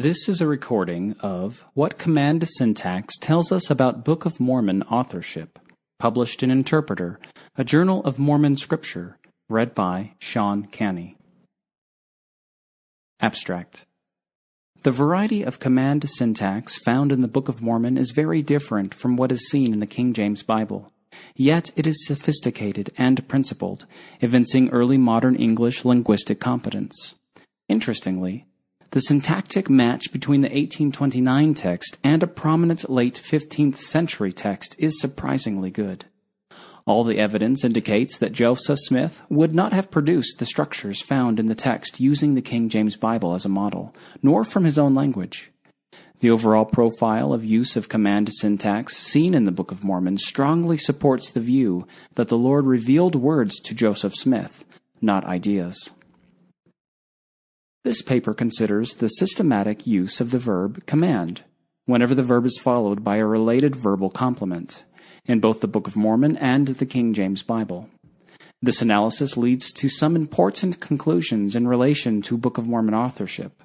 This is a recording of What Command Syntax Tells Us About Book of Mormon Authorship, published in Interpreter, a journal of Mormon scripture, read by Sean Canny. Abstract The variety of command syntax found in the Book of Mormon is very different from what is seen in the King James Bible. Yet it is sophisticated and principled, evincing early modern English linguistic competence. Interestingly, the syntactic match between the 1829 text and a prominent late 15th century text is surprisingly good. All the evidence indicates that Joseph Smith would not have produced the structures found in the text using the King James Bible as a model, nor from his own language. The overall profile of use of command syntax seen in the Book of Mormon strongly supports the view that the Lord revealed words to Joseph Smith, not ideas. This paper considers the systematic use of the verb command whenever the verb is followed by a related verbal complement in both the Book of Mormon and the King James Bible. This analysis leads to some important conclusions in relation to Book of Mormon authorship.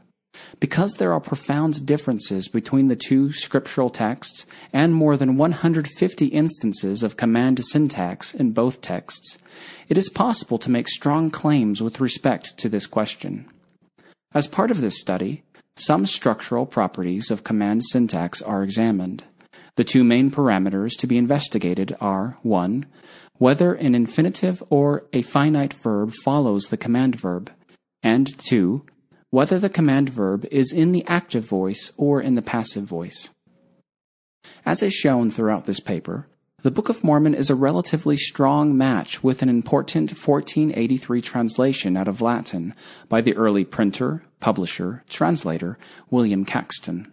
Because there are profound differences between the two scriptural texts and more than 150 instances of command syntax in both texts, it is possible to make strong claims with respect to this question. As part of this study, some structural properties of command syntax are examined. The two main parameters to be investigated are 1. Whether an infinitive or a finite verb follows the command verb, and 2. Whether the command verb is in the active voice or in the passive voice. As is shown throughout this paper, the Book of Mormon is a relatively strong match with an important 1483 translation out of Latin by the early printer, publisher, translator, William Caxton.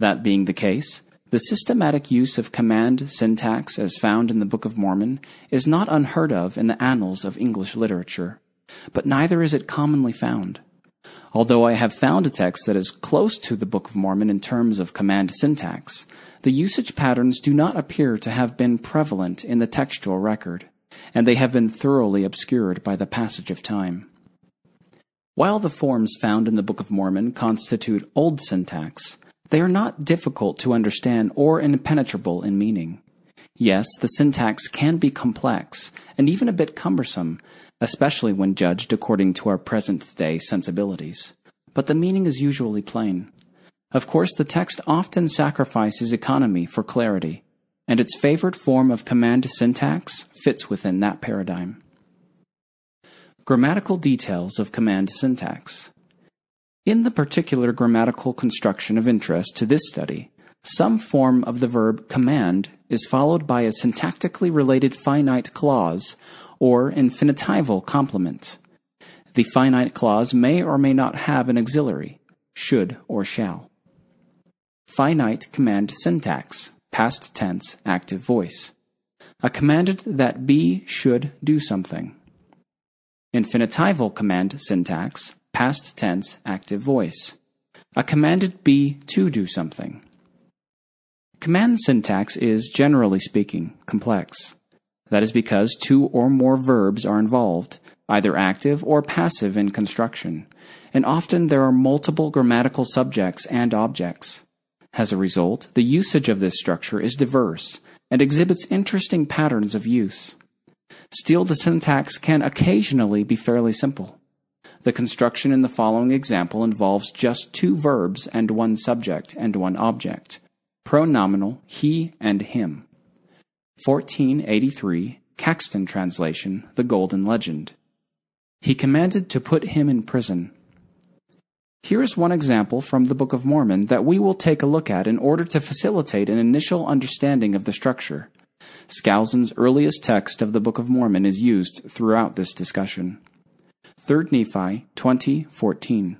That being the case, the systematic use of command syntax as found in the Book of Mormon is not unheard of in the annals of English literature, but neither is it commonly found. Although I have found a text that is close to the Book of Mormon in terms of command syntax, the usage patterns do not appear to have been prevalent in the textual record, and they have been thoroughly obscured by the passage of time. While the forms found in the Book of Mormon constitute old syntax, they are not difficult to understand or impenetrable in meaning. Yes, the syntax can be complex and even a bit cumbersome, especially when judged according to our present day sensibilities, but the meaning is usually plain. Of course, the text often sacrifices economy for clarity, and its favored form of command syntax fits within that paradigm. Grammatical details of command syntax. In the particular grammatical construction of interest to this study, some form of the verb command is followed by a syntactically related finite clause or infinitival complement. The finite clause may or may not have an auxiliary, should or shall. Finite command syntax, past tense, active voice. A commanded that be should do something. Infinitival command syntax, past tense, active voice. A commanded be to do something. Command syntax is, generally speaking, complex. That is because two or more verbs are involved, either active or passive in construction, and often there are multiple grammatical subjects and objects. As a result, the usage of this structure is diverse and exhibits interesting patterns of use. Still, the syntax can occasionally be fairly simple. The construction in the following example involves just two verbs and one subject and one object, pronominal he and him. 1483, Caxton translation, The Golden Legend. He commanded to put him in prison. Here is one example from the Book of Mormon that we will take a look at in order to facilitate an initial understanding of the structure. Skousen's earliest text of the Book of Mormon is used throughout this discussion. 3 Nephi 20:14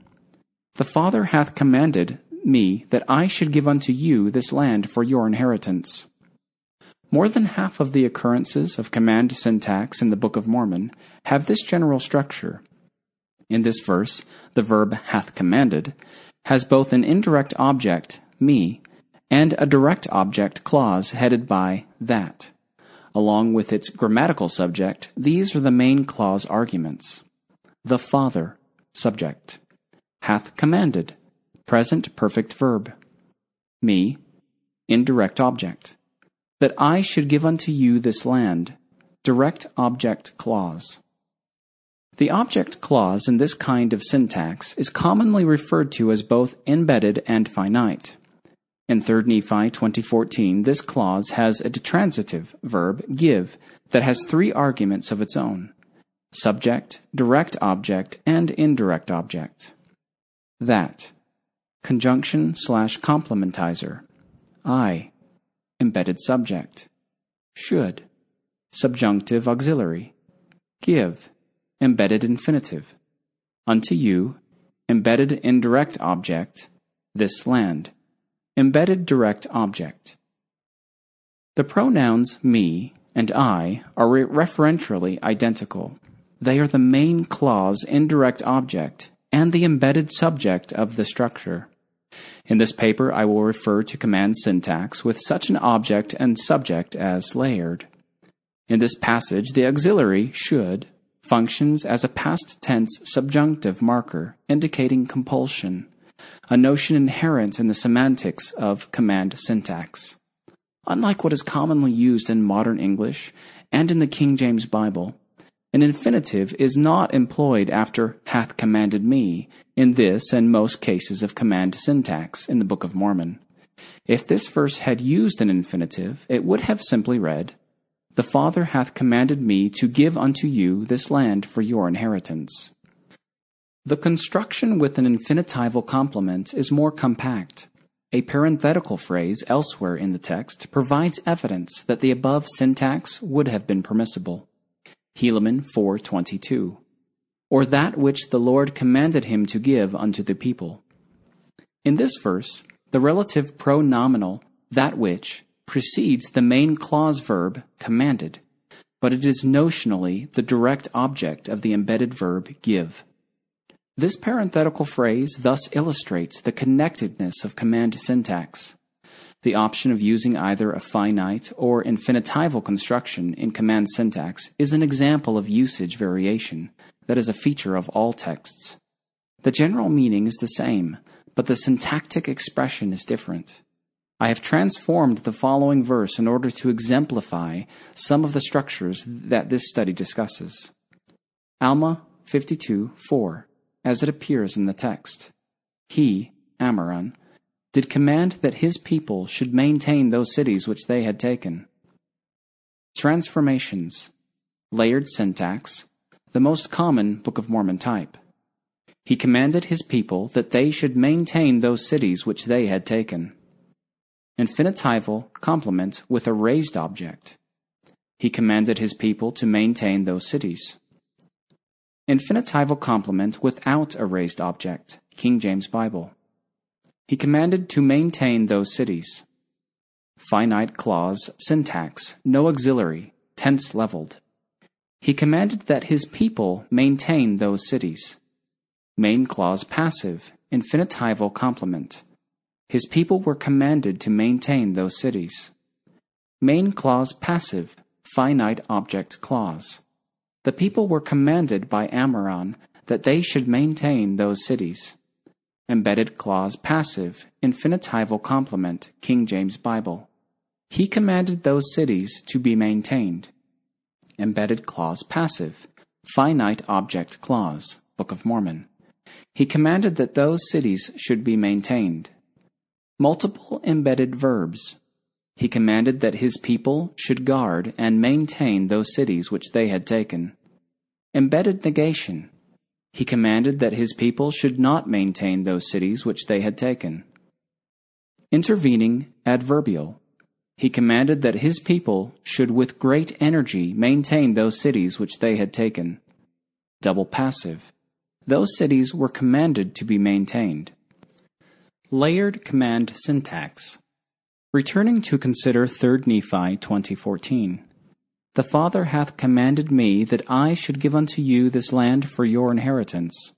The Father hath commanded me that I should give unto you this land for your inheritance. More than half of the occurrences of command syntax in the Book of Mormon have this general structure. In this verse, the verb hath commanded has both an indirect object, me, and a direct object clause headed by that. Along with its grammatical subject, these are the main clause arguments. The Father, subject, hath commanded, present perfect verb. Me, indirect object. That I should give unto you this land, direct object clause. The object clause in this kind of syntax is commonly referred to as both embedded and finite. In 3 Nephi 2014, this clause has a transitive verb, give, that has three arguments of its own subject, direct object, and indirect object. That, conjunction slash complementizer. I, embedded subject. Should, subjunctive auxiliary. Give, embedded infinitive. Unto you, embedded indirect object, this land. Embedded direct object. The pronouns me and I are referentially identical. They are the main clause indirect object and the embedded subject of the structure. In this paper, I will refer to command syntax with such an object and subject as layered. In this passage, the auxiliary should functions as a past tense subjunctive marker indicating compulsion, a notion inherent in the semantics of command syntax. Unlike what is commonly used in modern English and in the King James Bible, an infinitive is not employed after hath commanded me in this and most cases of command syntax in the Book of Mormon. If this verse had used an infinitive, it would have simply read, The Father hath commanded me to give unto you this land for your inheritance. The construction with an infinitival complement is more compact. A parenthetical phrase elsewhere in the text provides evidence that the above syntax would have been permissible. Helaman 4:22 or that which the Lord commanded him to give unto the people. In this verse, the relative pronominal that which precedes the main clause verb commanded, but it is notionally the direct object of the embedded verb give. This parenthetical phrase thus illustrates the connectedness of command syntax. The option of using either a finite or infinitival construction in command syntax is an example of usage variation that is a feature of all texts. The general meaning is the same, but the syntactic expression is different. I have transformed the following verse in order to exemplify some of the structures that this study discusses. Alma 52 4, as it appears in the text. He, Ammoron, did command that his people should maintain those cities which they had taken. Transformations, layered syntax, the most common Book of Mormon type. He commanded his people that they should maintain those cities which they had taken. Infinitival complement with a raised object. He commanded his people to maintain those cities. Infinitival complement without a raised object. King James Bible. He commanded to maintain those cities. Finite clause, syntax, no auxiliary, tense leveled. He commanded that his people maintain those cities. Main clause passive, infinitival complement. His people were commanded to maintain those cities. Main clause passive, finite object clause. The people were commanded by Ammoron that they should maintain those cities. Embedded clause passive, infinitival complement, King James Bible. He commanded those cities to be maintained. Embedded clause passive, finite object clause, Book of Mormon. He commanded that those cities should be maintained. Multiple embedded verbs. He commanded that his people should guard and maintain those cities which they had taken. Embedded negation he commanded that his people should not maintain those cities which they had taken. Intervening adverbial. He commanded that his people should with great energy maintain those cities which they had taken. Double passive. Those cities were commanded to be maintained. Layered command syntax. Returning to consider 3 Nephi 2014. The Father hath commanded me that I should give unto you this land for your inheritance.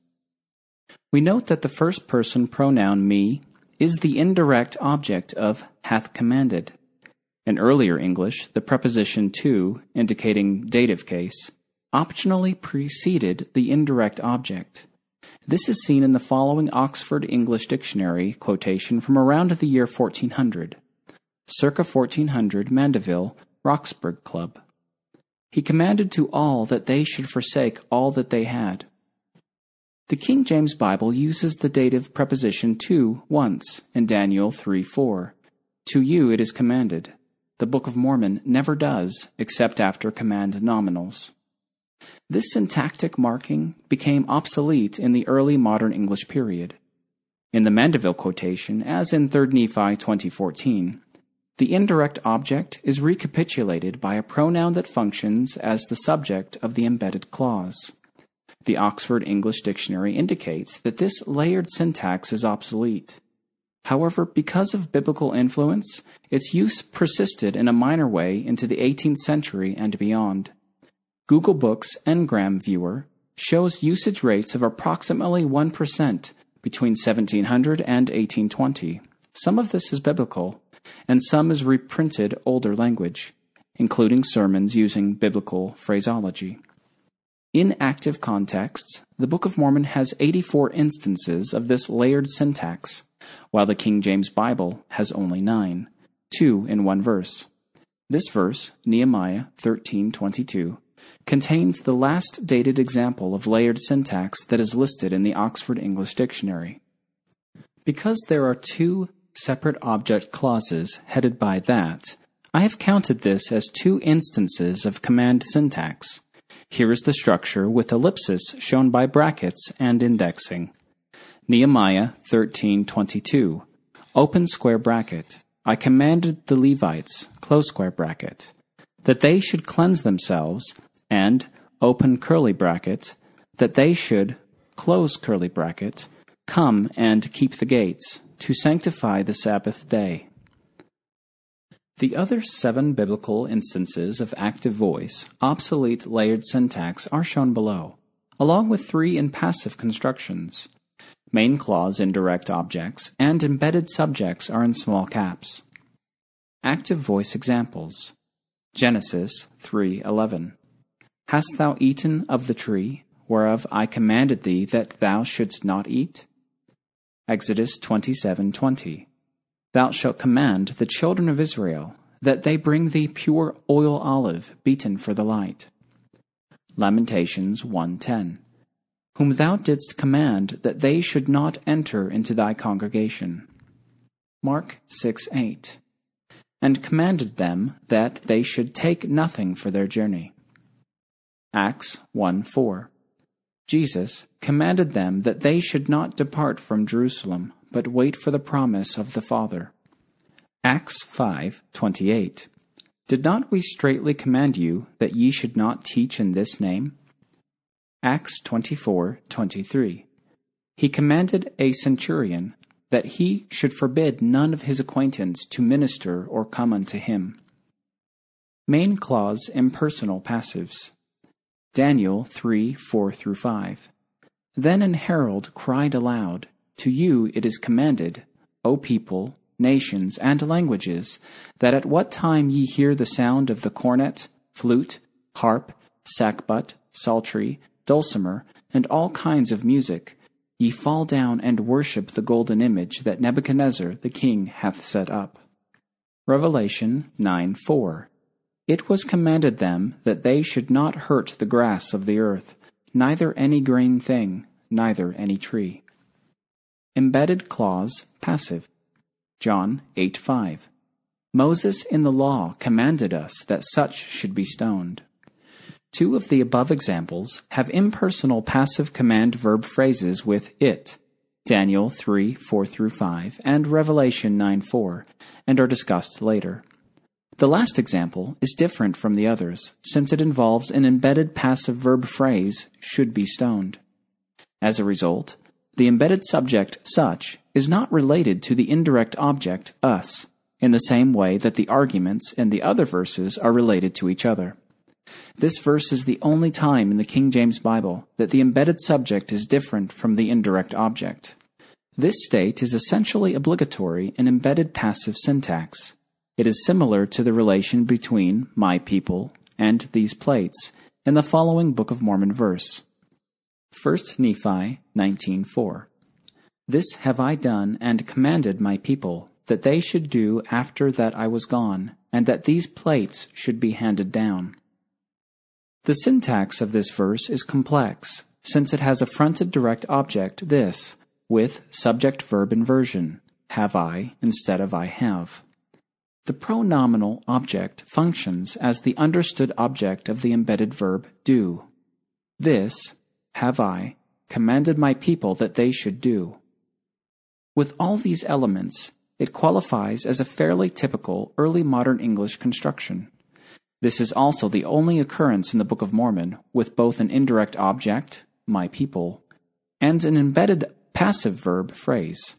We note that the first person pronoun me is the indirect object of hath commanded. In earlier English, the preposition to, indicating dative case, optionally preceded the indirect object. This is seen in the following Oxford English Dictionary quotation from around the year 1400. Circa 1400, Mandeville, Roxburgh Club. He commanded to all that they should forsake all that they had. The King James Bible uses the dative preposition to once in Daniel 3 4. To you it is commanded. The Book of Mormon never does, except after command nominals. This syntactic marking became obsolete in the early modern English period. In the Mandeville quotation, as in 3 Nephi 2014, the indirect object is recapitulated by a pronoun that functions as the subject of the embedded clause. The Oxford English Dictionary indicates that this layered syntax is obsolete. However, because of biblical influence, its use persisted in a minor way into the 18th century and beyond. Google Books Ngram Viewer shows usage rates of approximately 1% between 1700 and 1820. Some of this is biblical, and some is reprinted older language, including sermons using biblical phraseology. In active contexts, the Book of Mormon has 84 instances of this layered syntax, while the King James Bible has only 9, 2 in one verse. This verse, Nehemiah 13:22, contains the last dated example of layered syntax that is listed in the Oxford English Dictionary. Because there are two separate object clauses headed by that, I have counted this as two instances of command syntax. Here is the structure with ellipsis shown by brackets and indexing. Nehemiah 13:22 open square bracket I commanded the Levites close square bracket that they should cleanse themselves and open curly bracket, that they should, close curly bracket, come and keep the gates, to sanctify the Sabbath day. The other seven biblical instances of active voice, obsolete layered syntax, are shown below, along with three in passive constructions. Main clause indirect objects and embedded subjects are in small caps. Active voice examples Genesis 3:11 Hast thou eaten of the tree, whereof I commanded thee that thou shouldst not eat? Exodus 27:20. Thou shalt command the children of Israel that they bring thee pure oil olive beaten for the light. Lamentations 1:10. Whom thou didst command that they should not enter into thy congregation. Mark 6:8. And commanded them that they should take nothing for their journey. Acts 1 4. Jesus commanded them that they should not depart from Jerusalem, but wait for the promise of the Father. Acts 5:28 Did not we straitly command you that ye should not teach in this name? Acts 24:23 He commanded a centurion that he should forbid none of his acquaintance to minister or come unto him. Main clause impersonal passives. Daniel 3 4 through 5. Then an herald cried aloud, To you it is commanded, O people, nations, and languages, that at what time ye hear the sound of the cornet, flute, harp, sackbut, psaltery, dulcimer, and all kinds of music, ye fall down and worship the golden image that Nebuchadnezzar the king hath set up. Revelation 9 4. It was commanded them that they should not hurt the grass of the earth, neither any green thing, neither any tree. Embedded clause passive. John 8 5. Moses in the law commanded us that such should be stoned. Two of the above examples have impersonal passive command verb phrases with it, Daniel 3 4 through 5, and Revelation 9 4, and are discussed later. The last example is different from the others, since it involves an embedded passive verb phrase, should be stoned. As a result, the embedded subject, such, is not related to the indirect object, us, in the same way that the arguments in the other verses are related to each other. This verse is the only time in the King James Bible that the embedded subject is different from the indirect object. This state is essentially obligatory in embedded passive syntax. It is similar to the relation between my people and these plates in the following Book of Mormon verse. 1 Nephi 19:4 This have I done and commanded my people that they should do after that I was gone and that these plates should be handed down. The syntax of this verse is complex since it has a fronted direct object this with subject verb inversion have I instead of I have. The pronominal object functions as the understood object of the embedded verb do. This have I commanded my people that they should do. With all these elements, it qualifies as a fairly typical early modern English construction. This is also the only occurrence in the Book of Mormon with both an indirect object, my people, and an embedded passive verb phrase.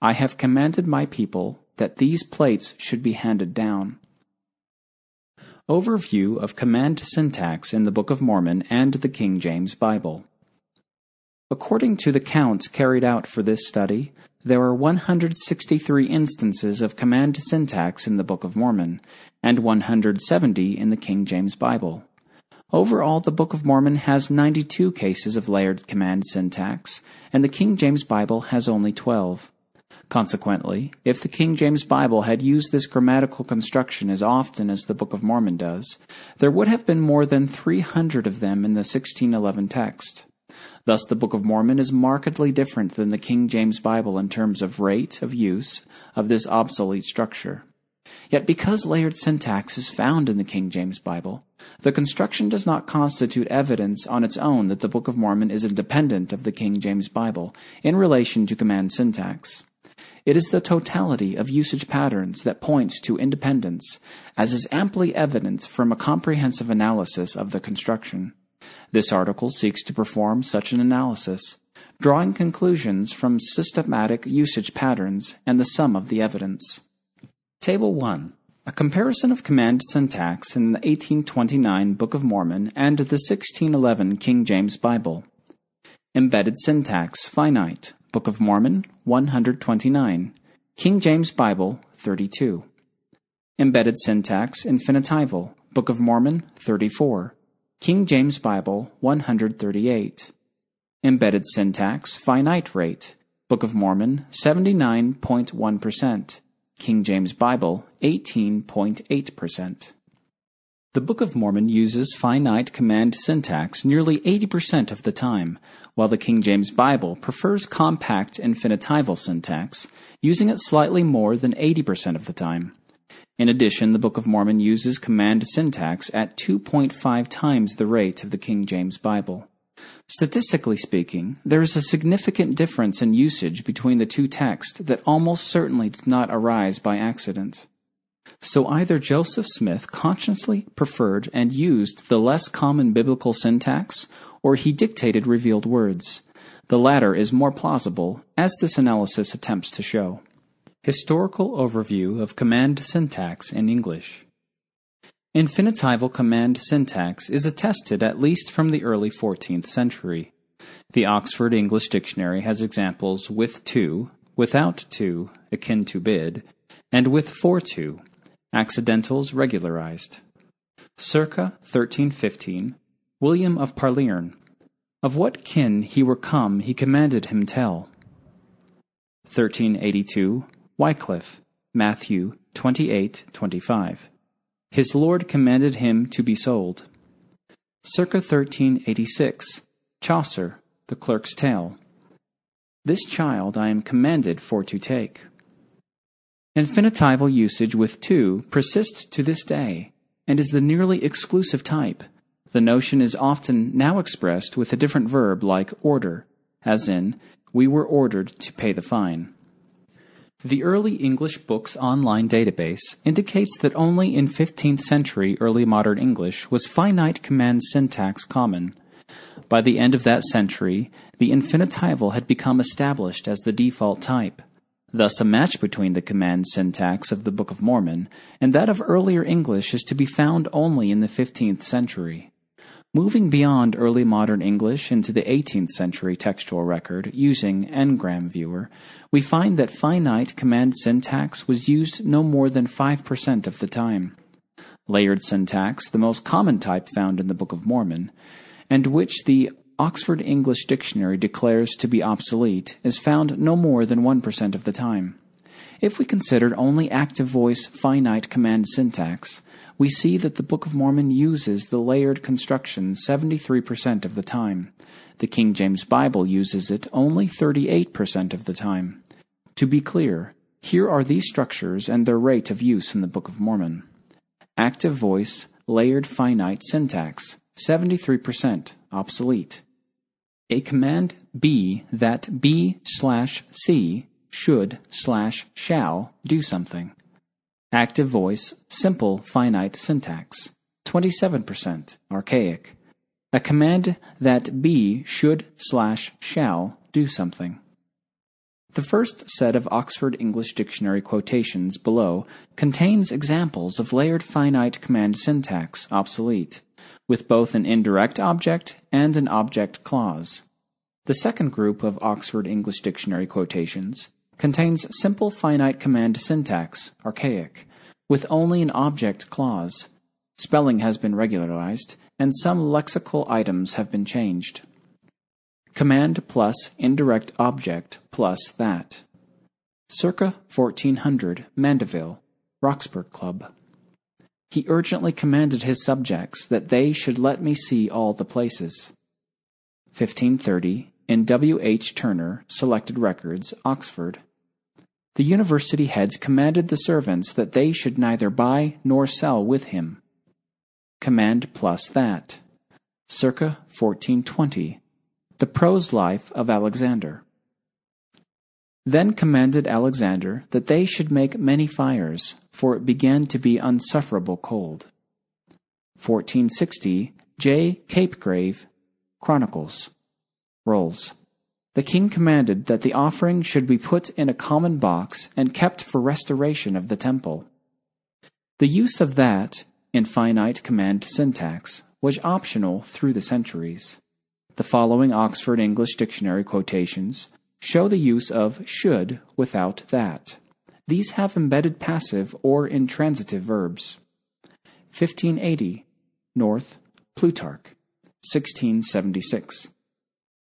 I have commanded my people that these plates should be handed down. Overview of command syntax in the Book of Mormon and the King James Bible. According to the counts carried out for this study, there are 163 instances of command syntax in the Book of Mormon and 170 in the King James Bible. Overall, the Book of Mormon has 92 cases of layered command syntax, and the King James Bible has only 12. Consequently, if the King James Bible had used this grammatical construction as often as the Book of Mormon does, there would have been more than 300 of them in the 1611 text. Thus, the Book of Mormon is markedly different than the King James Bible in terms of rate of use of this obsolete structure. Yet because layered syntax is found in the King James Bible, the construction does not constitute evidence on its own that the Book of Mormon is independent of the King James Bible in relation to command syntax. It is the totality of usage patterns that points to independence, as is amply evident from a comprehensive analysis of the construction. This article seeks to perform such an analysis, drawing conclusions from systematic usage patterns and the sum of the evidence. Table 1. A comparison of command syntax in the 1829 Book of Mormon and the 1611 King James Bible. Embedded syntax finite. Book of Mormon 129. King James Bible 32. Embedded syntax infinitival. Book of Mormon 34. King James Bible 138. Embedded syntax finite rate. Book of Mormon 79.1%. King James Bible, 18.8%. The Book of Mormon uses finite command syntax nearly 80% of the time, while the King James Bible prefers compact infinitival syntax, using it slightly more than 80% of the time. In addition, the Book of Mormon uses command syntax at 2.5 times the rate of the King James Bible. Statistically speaking, there is a significant difference in usage between the two texts that almost certainly did not arise by accident. So either Joseph Smith consciously preferred and used the less common biblical syntax, or he dictated revealed words. The latter is more plausible, as this analysis attempts to show. Historical overview of command syntax in English. Infinitival command syntax is attested at least from the early 14th century. The Oxford English Dictionary has examples with to, without to, akin to bid, and with for to, accidentals regularized. Circa 1315, William of Palerne. Of what kin he were come, he commanded him tell. 1382, Wycliffe, Matthew 28 25. His Lord commanded him to be sold. Circa 1386, Chaucer, The Clerk's Tale. This child I am commanded for to take. Infinitival usage with to persists to this day, and is the nearly exclusive type. The notion is often now expressed with a different verb like order, as in, we were ordered to pay the fine. The Early English Books Online database indicates that only in 15th century early modern English was finite command syntax common. By the end of that century, the infinitival had become established as the default type. Thus, a match between the command syntax of the Book of Mormon and that of earlier English is to be found only in the 15th century. Moving beyond early modern English into the 18th century textual record using Ngram Viewer, we find that finite command syntax was used no more than 5% of the time. Layered syntax, the most common type found in the Book of Mormon, and which the Oxford English Dictionary declares to be obsolete is found no more than 1% of the time. If we considered only active voice finite command syntax, we see that the Book of Mormon uses the layered construction 73% of the time. The King James Bible uses it only 38% of the time. To be clear, here are these structures and their rate of use in the Book of Mormon. Active voice, layered finite syntax, 73%, obsolete. A command B that B slash C should slash shall do something. Active voice, simple finite syntax, 27%, archaic. A command that B should slash shall do something. The first set of Oxford English Dictionary quotations below contains examples of layered finite command syntax obsolete, with both an indirect object and an object clause. The second group of Oxford English Dictionary quotations contains simple finite command syntax, archaic, with only an object clause. Spelling has been regularized, and some lexical items have been changed. Command plus indirect object plus that. Circa 1400, Mandeville, Roxburgh Club. He urgently commanded his subjects that they should let me see all the places. 1530, in W. H. Turner, Selected Records, Oxford. The university heads commanded the servants that they should neither buy nor sell with him. Command plus that. Circa 1420, the prose life of Alexander. Then commanded Alexander that they should make many fires, for it began to be unsufferable cold. 1460 J. Capgrave, Chronicles, Rolls. The king commanded that the offering should be put in a common box and kept for restoration of the temple. The use of that, in finite command syntax, was optional through the centuries. The following Oxford English Dictionary quotations show the use of should without that. These have embedded passive or intransitive verbs. 1580, North, Plutarch, 1676.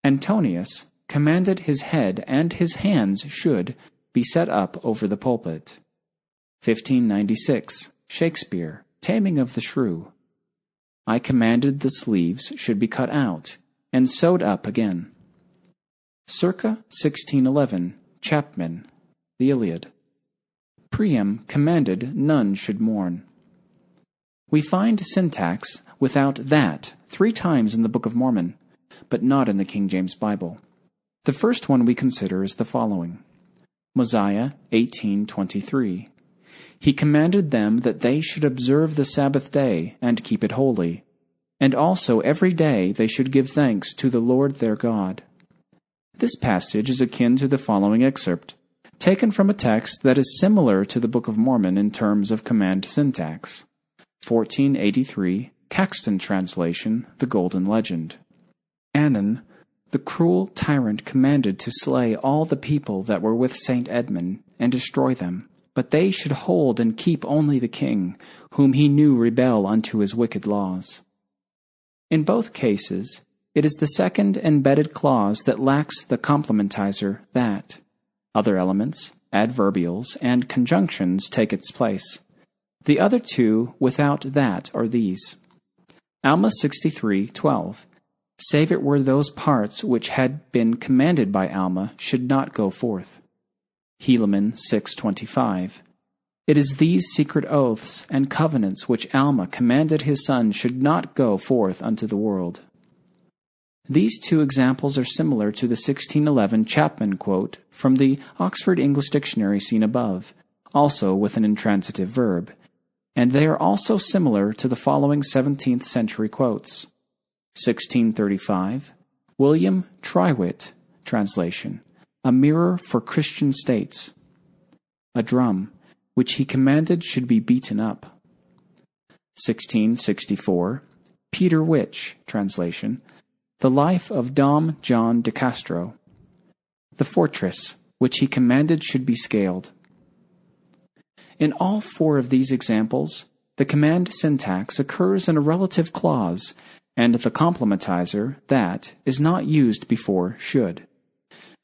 Antonius commanded his head and his hands should be set up over the pulpit. 1596, Shakespeare, Taming of the Shrew. I commanded the sleeves should be cut out and sewed up again. Circa 1611, Chapman, The Iliad. Priam commanded none should mourn. We find syntax without that three times in the Book of Mormon, but not in the King James Bible. The first one we consider is the following Mosiah 18:23. He commanded them that they should observe the Sabbath day and keep it holy, and also every day they should give thanks to the Lord their God. This passage is akin to the following excerpt, taken from a text that is similar to the Book of Mormon in terms of command syntax. 1483, Caxton translation, The Golden Legend. Anon, the cruel tyrant commanded to slay all the people that were with Saint Edmund and destroy them, but they should hold and keep only the king, whom he knew rebel unto his wicked laws. In both cases, it is the second embedded clause that lacks the complementizer that. Other elements, adverbials, and conjunctions take its place. The other two without that are these. Alma 63:12 Save it were those parts which had been commanded by Alma should not go forth. Helaman 6:25 it is these secret oaths and covenants which Alma commanded his son should not go forth unto the world. These two examples are similar to the 1611 Chapman quote from the Oxford English Dictionary seen above, also with an intransitive verb, and they are also similar to the following 17th century quotes. 1635, William Trywhitt, translation, A Mirror for Christian States. A drum, which he commanded should be beaten up. 1664, Peter Wyche, translation, The Life of Dom John de Castro. The fortress, which he commanded should be scaled. In all four of these examples, the command syntax occurs in a relative clause, and the complementizer that is not used before should.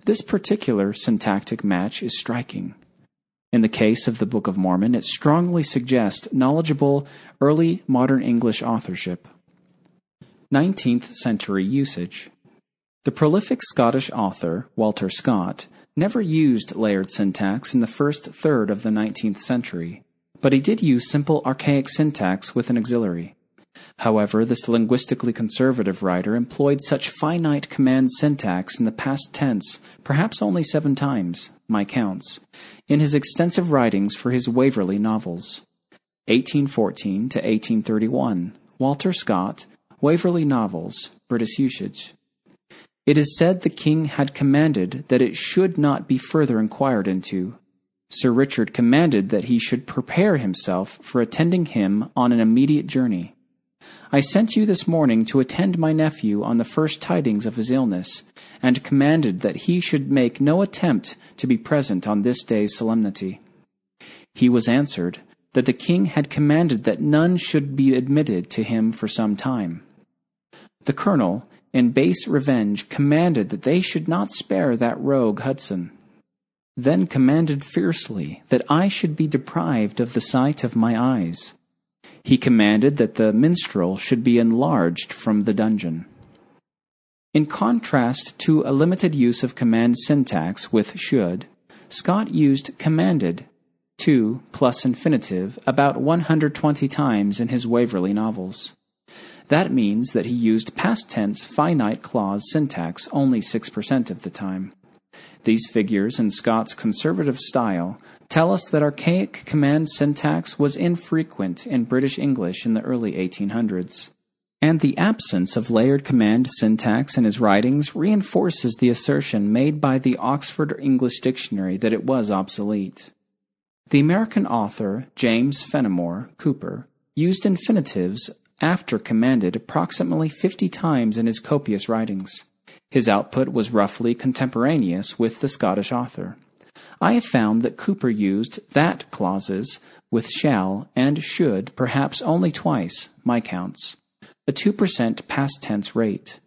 This particular syntactic match is striking. In the case of the Book of Mormon, it strongly suggests knowledgeable early modern English authorship. 19th century usage. The prolific Scottish author, Walter Scott, never used layered syntax in the first third of the 19th century, but he did use simple archaic syntax with an auxiliary. However, this linguistically conservative writer employed such finite command syntax in the past tense perhaps only seven times, my counts, in his extensive writings for his Waverley novels. 1814 to 1831, Walter Scott, Waverley Novels, British Usage. It is said the king had commanded that it should not be further inquired into. Sir Richard commanded that he should prepare himself for attending him on an immediate journey. I sent you this morning to attend my nephew on the first tidings of his illness, and commanded that he should make no attempt to be present on this day's solemnity. He was answered that the king had commanded that none should be admitted to him for some time. The colonel, in base revenge, commanded that they should not spare that rogue Hudson. Then commanded fiercely that I should be deprived of the sight of my eyes. He commanded that the minstrel should be enlarged from the dungeon. In contrast to a limited use of command syntax with should, Scott used commanded to plus infinitive about 120 times in his Waverley novels. That means that he used past tense finite clause syntax only 6% of the time. These figures in Scott's conservative style tell us that archaic command syntax was infrequent in British English in the early 1800s. And the absence of layered command syntax in his writings reinforces the assertion made by the Oxford English Dictionary that it was obsolete. The American author James Fenimore Cooper used infinitives after commanded approximately 50 times in his copious writings. His output was roughly contemporaneous with the Scottish author. I have found that Cooper used that clauses with shall and should perhaps only twice, my counts, a 2% past tense rate,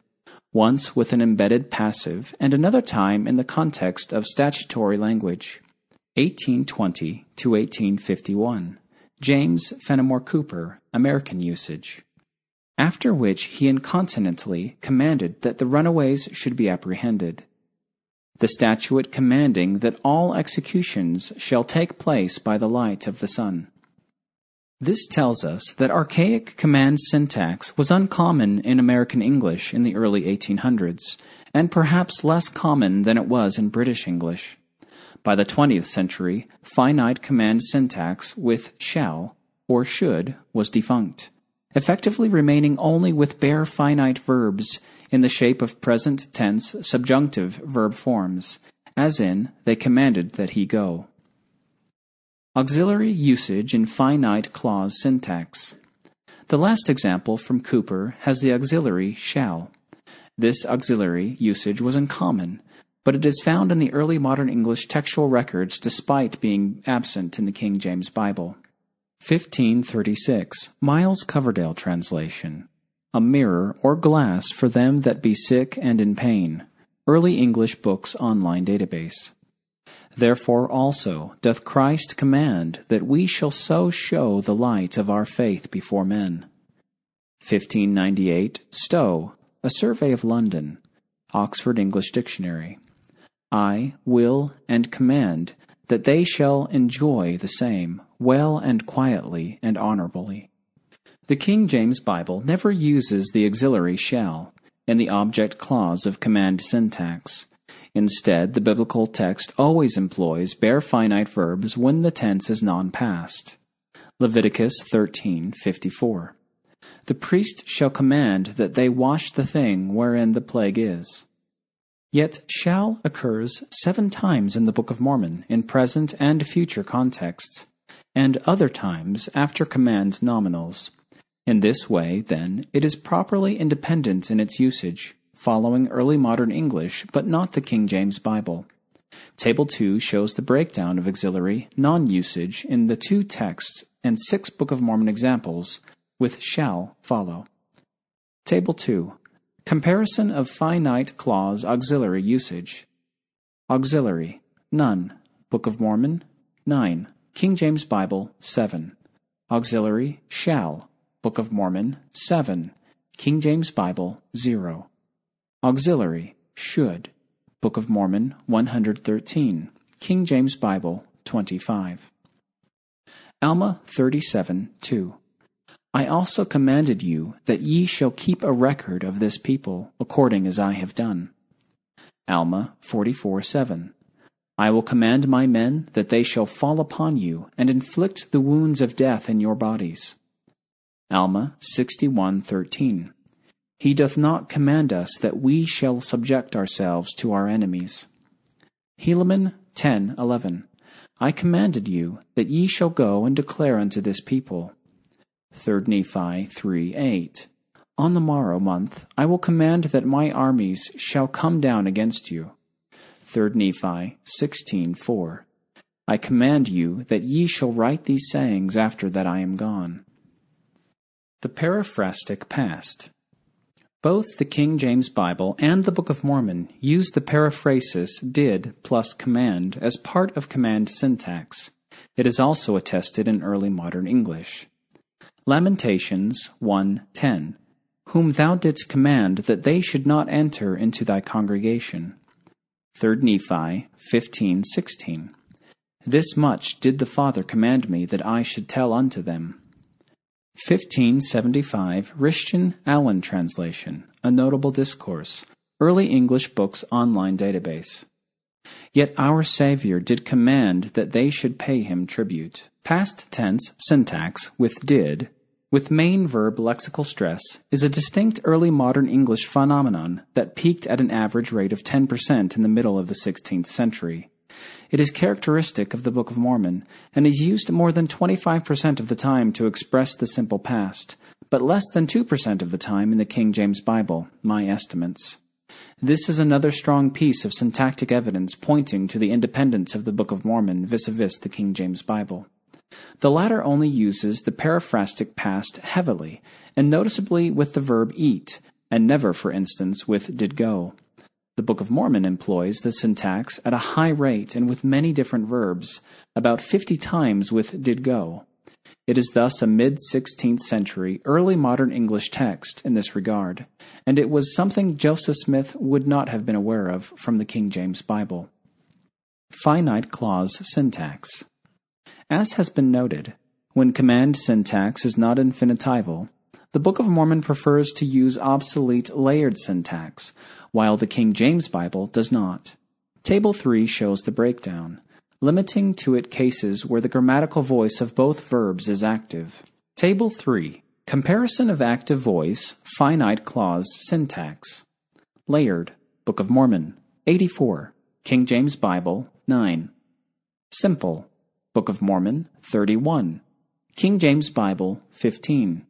once with an embedded passive and another time in the context of statutory language. 1820 to 1851. James Fenimore Cooper, American usage. After which he incontinently commanded that the runaways should be apprehended. The statute commanding that all executions shall take place by the light of the sun. This tells us that archaic command syntax was uncommon in American English in the early 1800s, and perhaps less common than it was in British English. By the 20th century, finite command syntax with shall or should was defunct, effectively remaining only with bare finite verbs in the shape of present tense subjunctive verb forms, as in, they commanded that he go. Auxiliary usage in finite clause syntax. The last example from Cooper has the auxiliary shall. This auxiliary usage was uncommon, but it is found in the early modern English textual records despite being absent in the King James Bible. 1536, Miles Coverdale translation. A mirror or glass for them that be sick and in pain. Early English Books Online Database. Therefore also doth Christ command that we shall so show the light of our faith before men. 1598, Stowe, A Survey of London, Oxford English Dictionary. I will and command that they shall enjoy the same, well and quietly and honorably. The King James Bible never uses the auxiliary shall in the object clause of command syntax. Instead, the biblical text always employs bare finite verbs when the tense is non-past. Leviticus 13:54. The priest shall command that they wash the thing wherein the plague is. Yet shall occurs seven times in the Book of Mormon in present and future contexts, and other times after command nominals. In this way, then, it is properly independent in its usage, following early modern English, but not the King James Bible. Table 2 shows the breakdown of auxiliary non usage in the two texts and six Book of Mormon examples, with shall follow. Table 2. Comparison of finite clause auxiliary usage. Auxiliary. None. Book of Mormon. 9. King James Bible. 7. Auxiliary. Shall. Book of Mormon. 7. King James Bible. 0. Auxiliary. Should. Book of Mormon. 113. King James Bible. 25. Alma 37 2. I also commanded you that ye shall keep a record of this people, according as I have done. Alma 44 7. I will command my men that they shall fall upon you and inflict the wounds of death in your bodies. Alma 61:13. He doth not command us that we shall subject ourselves to our enemies. Helaman 10:11. I commanded you that ye shall go and declare unto this people. 3 Nephi 3 8. On the morrow month I will command that my armies shall come down against you. 3 Nephi 16 4. I command you that ye shall write these sayings after that I am gone. The Periphrastic Past. Both the King James Bible and the Book of Mormon use the periphrasis did plus command as part of command syntax. It is also attested in early modern English. Lamentations 1:10 Whom thou didst command that they should not enter into thy congregation. 3 Nephi 15:16 This much did the Father command me that I should tell unto them. 1575 Richton Allen translation, a notable discourse, Early English Books Online Database. Yet our Savior did command that they should pay him tribute. Past tense syntax with did, with main verb lexical stress, is a distinct early modern English phenomenon that peaked at an average rate of 10% in the middle of the 16th century. It is characteristic of the Book of Mormon and is used more than 25% of the time to express the simple past, but less than 2% of the time in the King James Bible, my estimates. This is another strong piece of syntactic evidence pointing to the independence of the Book of Mormon vis a vis the King James Bible. The latter only uses the periphrastic past heavily, and noticeably with the verb eat, and never, for instance, with did go. The Book of Mormon employs the syntax at a high rate and with many different verbs, about 50 times with did go. It is thus a mid 16th century, early modern English text in this regard, and it was something Joseph Smith would not have been aware of from the King James Bible. Finite clause syntax. As has been noted, when command syntax is not infinitival, the Book of Mormon prefers to use obsolete layered syntax, while the King James Bible does not. Table 3 shows the breakdown, limiting to it cases where the grammatical voice of both verbs is active. Table 3 Comparison of active voice, finite clause syntax. Layered, Book of Mormon, 84. King James Bible, 9. Simple, Book of Mormon, 31. King James Bible, 15.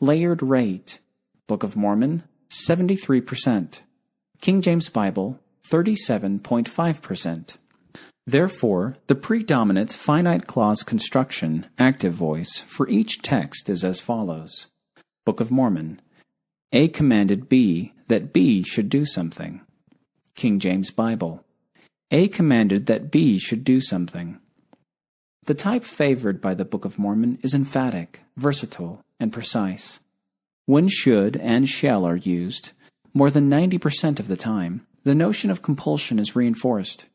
Layered rate, Book of Mormon, 73%. King James Bible, 37.5%. Therefore, the predominant finite clause construction, active voice, for each text is as follows Book of Mormon. A commanded B that B should do something. King James Bible. A commanded that B should do something. The type favored by the Book of Mormon is emphatic, versatile, and precise. When should and shall are used, more than 90% of the time, the notion of compulsion is reinforced.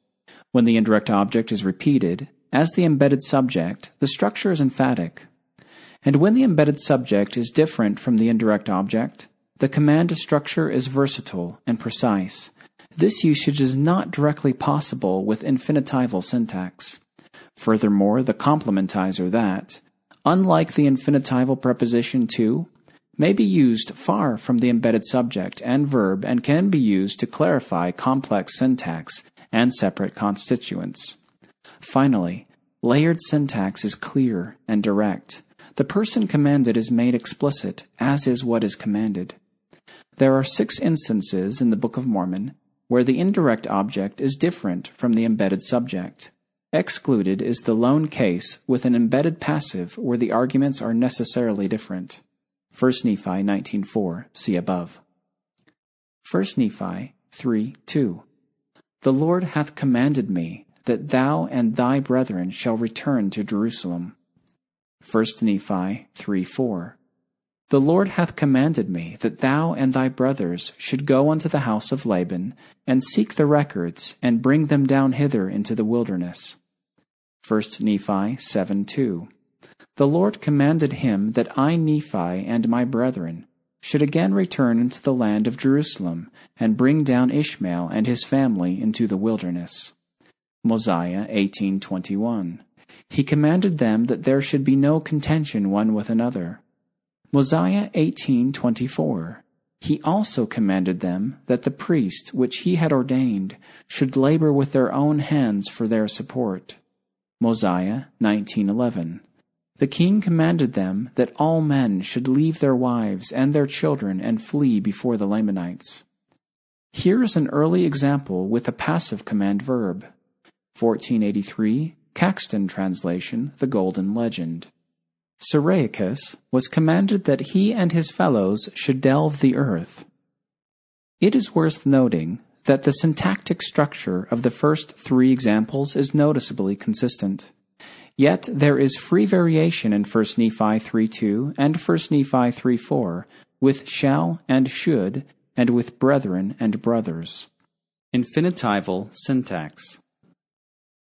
When the indirect object is repeated, as the embedded subject, the structure is emphatic. And when the embedded subject is different from the indirect object, the command structure is versatile and precise. This usage is not directly possible with infinitival syntax. Furthermore, the complementizer that, unlike the infinitival preposition to, may be used far from the embedded subject and verb and can be used to clarify complex syntax and separate constituents. Finally, layered syntax is clear and direct. The person commanded is made explicit, as is what is commanded. There are six instances in the Book of Mormon where the indirect object is different from the embedded subject. Excluded is the lone case with an embedded passive where the arguments are necessarily different. 1 Nephi 19.4, see above. 1 Nephi 3.2 The Lord hath commanded me that thou and thy brethren shall return to Jerusalem. 1 Nephi 3.4 The Lord hath commanded me that thou and thy brothers should go unto the house of Laban, and seek the records, and bring them down hither into the wilderness. 1 Nephi 7 2 The Lord commanded him that I, Nephi, and my brethren, should again return into the land of Jerusalem, and bring down Ishmael and his family into the wilderness. Mosiah 18:21. He commanded them that there should be no contention one with another. Mosiah 18:24. He also commanded them that the priest which he had ordained should labor with their own hands for their support. Mosiah 19:11. The king commanded them that all men should leave their wives and their children and flee before the Lamanites. Here is an early example with a passive command verb. 1483, Caxton translation, The Golden Legend. Cyriacus was commanded that he and his fellows should delve the earth. It is worth noting that the syntactic structure of the first three examples is noticeably consistent. Yet there is free variation in 1 Nephi 3.2 and 1 Nephi 3.4 with shall and should and with brethren and brothers. Infinitival syntax.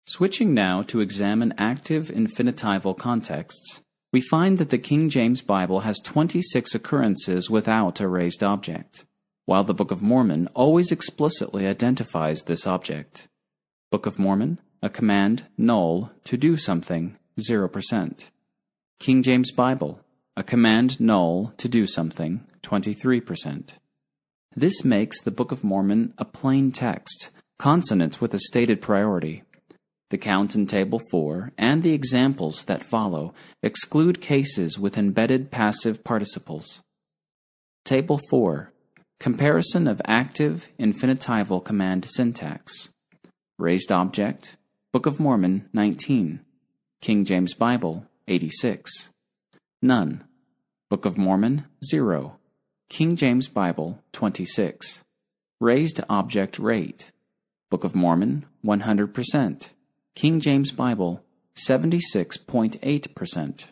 Switching now to examine active infinitival contexts, we find that the King James Bible has 26 occurrences without a raised object, while the Book of Mormon always explicitly identifies this object. Book of Mormon, a command, null, to do something, 0%. King James Bible, a command, null, to do something, 23%. This makes the Book of Mormon a plain text, consonant with a stated priority, the count in Table 4 and the examples that follow exclude cases with embedded passive participles. Table 4 Comparison of active infinitival command syntax. Raised object, Book of Mormon 19, King James Bible 86. None. Book of Mormon 0, King James Bible 26. Raised object rate, Book of Mormon 100%. King James Bible, 76.8%.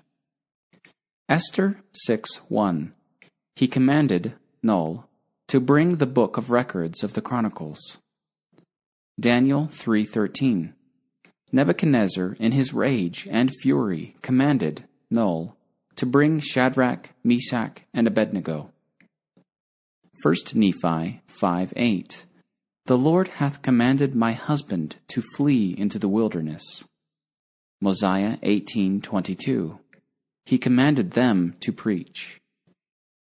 Esther 6 1. He commanded, null, to bring the book of records of the Chronicles. Daniel 3:13. Nebuchadnezzar in his rage and fury commanded, null, to bring Shadrach, Meshach, and Abednego. 1 Nephi 5 8. The Lord hath commanded my husband to flee into the wilderness. Mosiah 18:22. He commanded them to preach.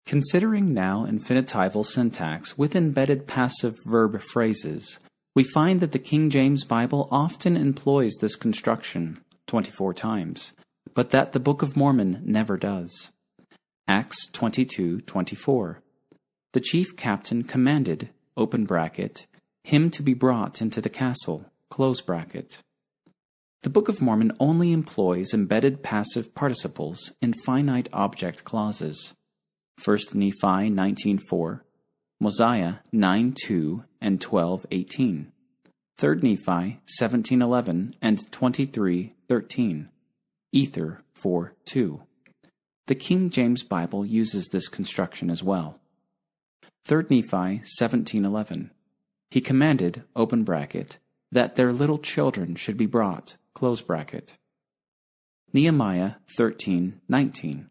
Considering now infinitival syntax with embedded passive verb phrases, we find that the King James Bible often employs this construction 24 times, but that the Book of Mormon never does. Acts 22:24. The chief captain commanded, open bracket, him to be brought into the castle. Close bracket. The Book of Mormon only employs embedded passive participles in finite object clauses. 1 Nephi 19.4, Mosiah 9.2 and 12.18, 3 Nephi 17.11 and 23.13, Ether 4.2. The King James Bible uses this construction as well. 3 Nephi 17.11, he commanded, open bracket, that their little children should be brought, close bracket. Nehemiah 13:19.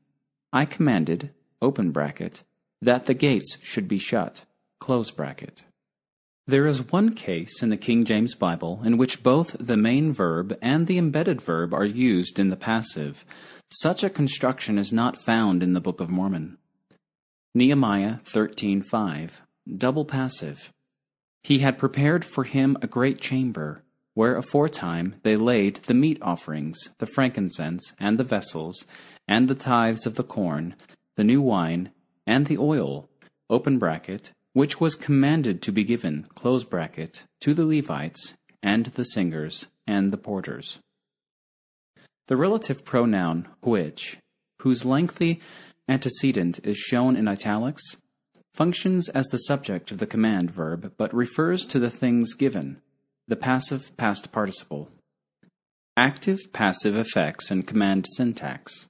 I commanded, open bracket, that the gates should be shut, close bracket. There is one case in the King James Bible in which both the main verb and the embedded verb are used in the passive. Such a construction is not found in the Book of Mormon. Nehemiah 13:5, double passive. He had prepared for him a great chamber, where aforetime they laid the meat offerings, the frankincense, and the vessels, and the tithes of the corn, the new wine, and the oil, open bracket, which was commanded to be given, close bracket, to the Levites, and the singers, and the porters. The relative pronoun which, whose lengthy antecedent is shown in italics, functions as the subject of the command verb but refers to the things given, the passive past participle. Active passive effects in command syntax.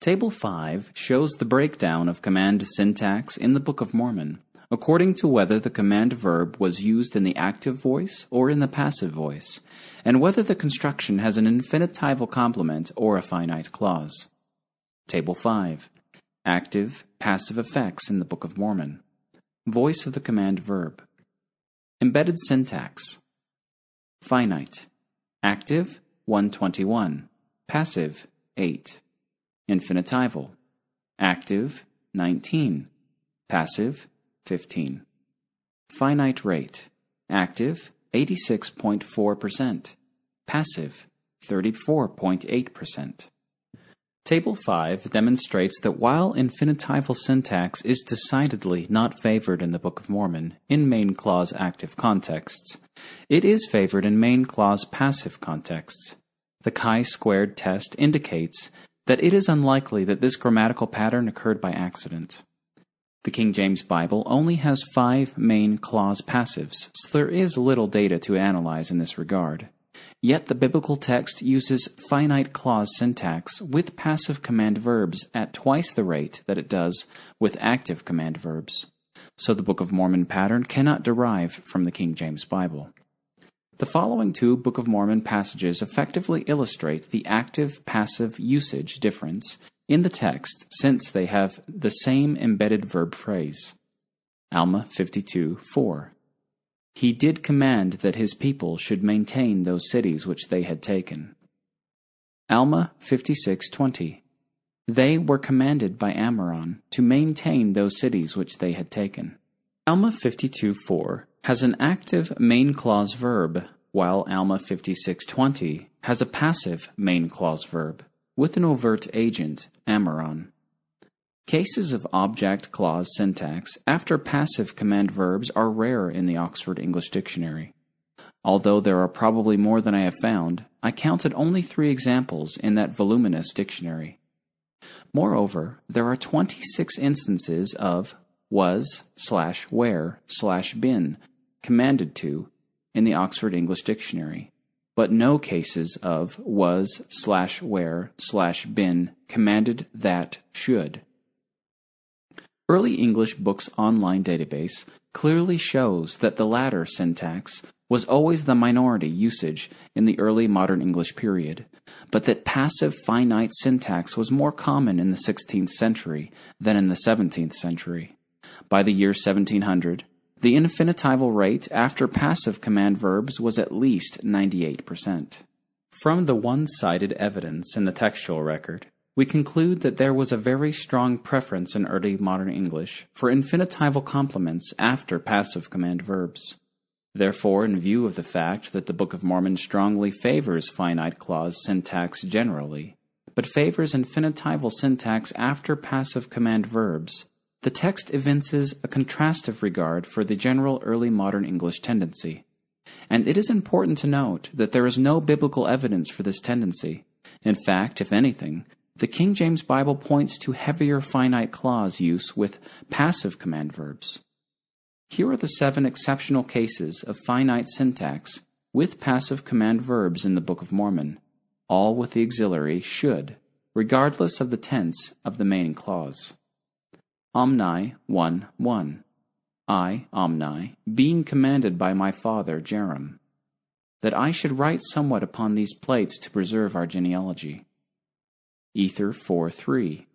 Table 5 shows the breakdown of command syntax in the Book of Mormon according to whether the command verb was used in the active voice or in the passive voice, and whether the construction has an infinitival complement or a finite clause. Table 5. Active, passive effects in the Book of Mormon. Voice of the command verb. Embedded syntax. Finite. Active, 121. Passive, 8. Infinitival. Active, 19. Passive, 15. Finite rate. Active, 86.4%. Passive, 34.8%. Table 5 demonstrates that while infinitival syntax is decidedly not favored in the Book of Mormon in main clause active contexts, it is favored in main clause passive contexts. The chi squared test indicates that it is unlikely that this grammatical pattern occurred by accident. The King James Bible only has five main clause passives, so there is little data to analyze in this regard. Yet the biblical text uses finite clause syntax with passive command verbs at twice the rate that it does with active command verbs. So the Book of Mormon pattern cannot derive from the King James Bible. The following two Book of Mormon passages effectively illustrate the active passive usage difference in the text since they have the same embedded verb phrase. Alma 52 4. He did command that his people should maintain those cities which they had taken. Alma 56:20 They were commanded by Ammoron to maintain those cities which they had taken. Alma 52:4 has an active main clause verb, while Alma 56:20 has a passive main clause verb with an overt agent, Ammoron. Cases of object clause syntax after passive command verbs are rare in the Oxford English Dictionary. Although there are probably more than I have found, I counted only three examples in that voluminous dictionary. Moreover, there are 26 instances of was slash where slash been commanded to in the Oxford English Dictionary, but no cases of was slash where slash been commanded that should. Early English Books Online database clearly shows that the latter syntax was always the minority usage in the early modern English period, but that passive finite syntax was more common in the 16th century than in the 17th century. By the year 1700, the infinitival rate after passive command verbs was at least 98%. From the one sided evidence in the textual record, we conclude that there was a very strong preference in early modern English for infinitival complements after passive command verbs. Therefore, in view of the fact that the Book of Mormon strongly favors finite clause syntax generally, but favors infinitival syntax after passive command verbs, the text evinces a contrastive regard for the general early modern English tendency. And it is important to note that there is no biblical evidence for this tendency. In fact, if anything, the King James Bible points to heavier finite clause use with passive command verbs. Here are the seven exceptional cases of finite syntax with passive command verbs in the Book of Mormon, all with the auxiliary should, regardless of the tense of the main clause. Omni 1 1. I, Omni, being commanded by my father Jarom, that I should write somewhat upon these plates to preserve our genealogy. Ether 4 3.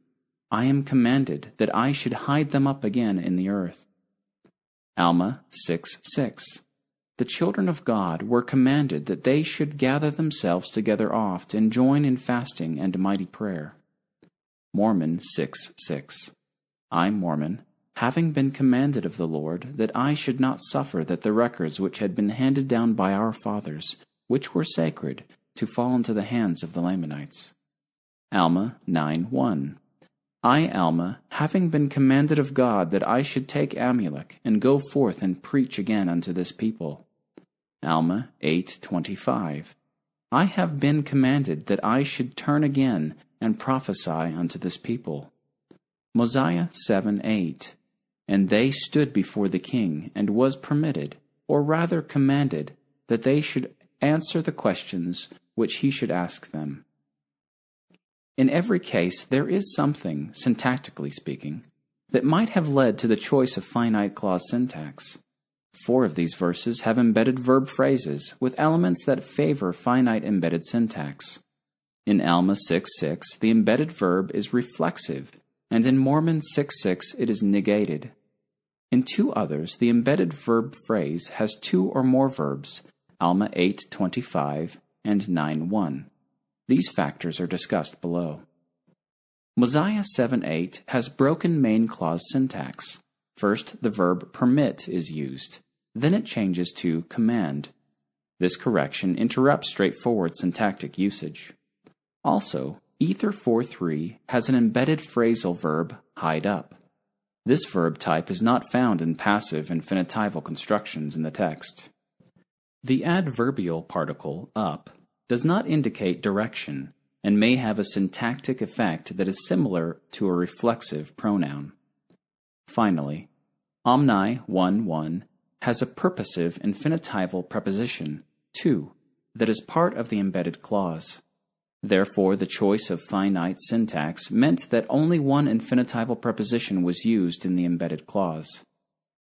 I am commanded that I should hide them up again in the earth. Alma 6 6. The children of God were commanded that they should gather themselves together oft and join in fasting and mighty prayer. Mormon 6 6. I, Mormon, having been commanded of the Lord that I should not suffer that the records which had been handed down by our fathers, which were sacred, to fall into the hands of the Lamanites. Alma 9 1. I, Alma, having been commanded of God that I should take Amulek and go forth and preach again unto this people. Alma 8:25 I have been commanded that I should turn again and prophesy unto this people. Mosiah 7 8. And they stood before the king, and was permitted, or rather commanded, that they should answer the questions which he should ask them. In every case, there is something, syntactically speaking, that might have led to the choice of finite clause syntax. Four of these verses have embedded verb phrases with elements that favor finite embedded syntax. In Alma 6 6, the embedded verb is reflexive, and in Mormon 6 6, it is negated. In two others, the embedded verb phrase has two or more verbs, Alma 8:25 and 9:1. These factors are discussed below. Mosiah 7:8 has broken main clause syntax. First, the verb permit is used. Then it changes to command. This correction interrupts straightforward syntactic usage. Also, Ether 4.3 has an embedded phrasal verb, hide up. This verb type is not found in passive infinitival constructions in the text. The adverbial particle up does not indicate direction and may have a syntactic effect that is similar to a reflexive pronoun. Finally, Omni 1 1 has a purposive infinitival preposition, to, that is part of the embedded clause. Therefore, the choice of finite syntax meant that only one infinitival preposition was used in the embedded clause.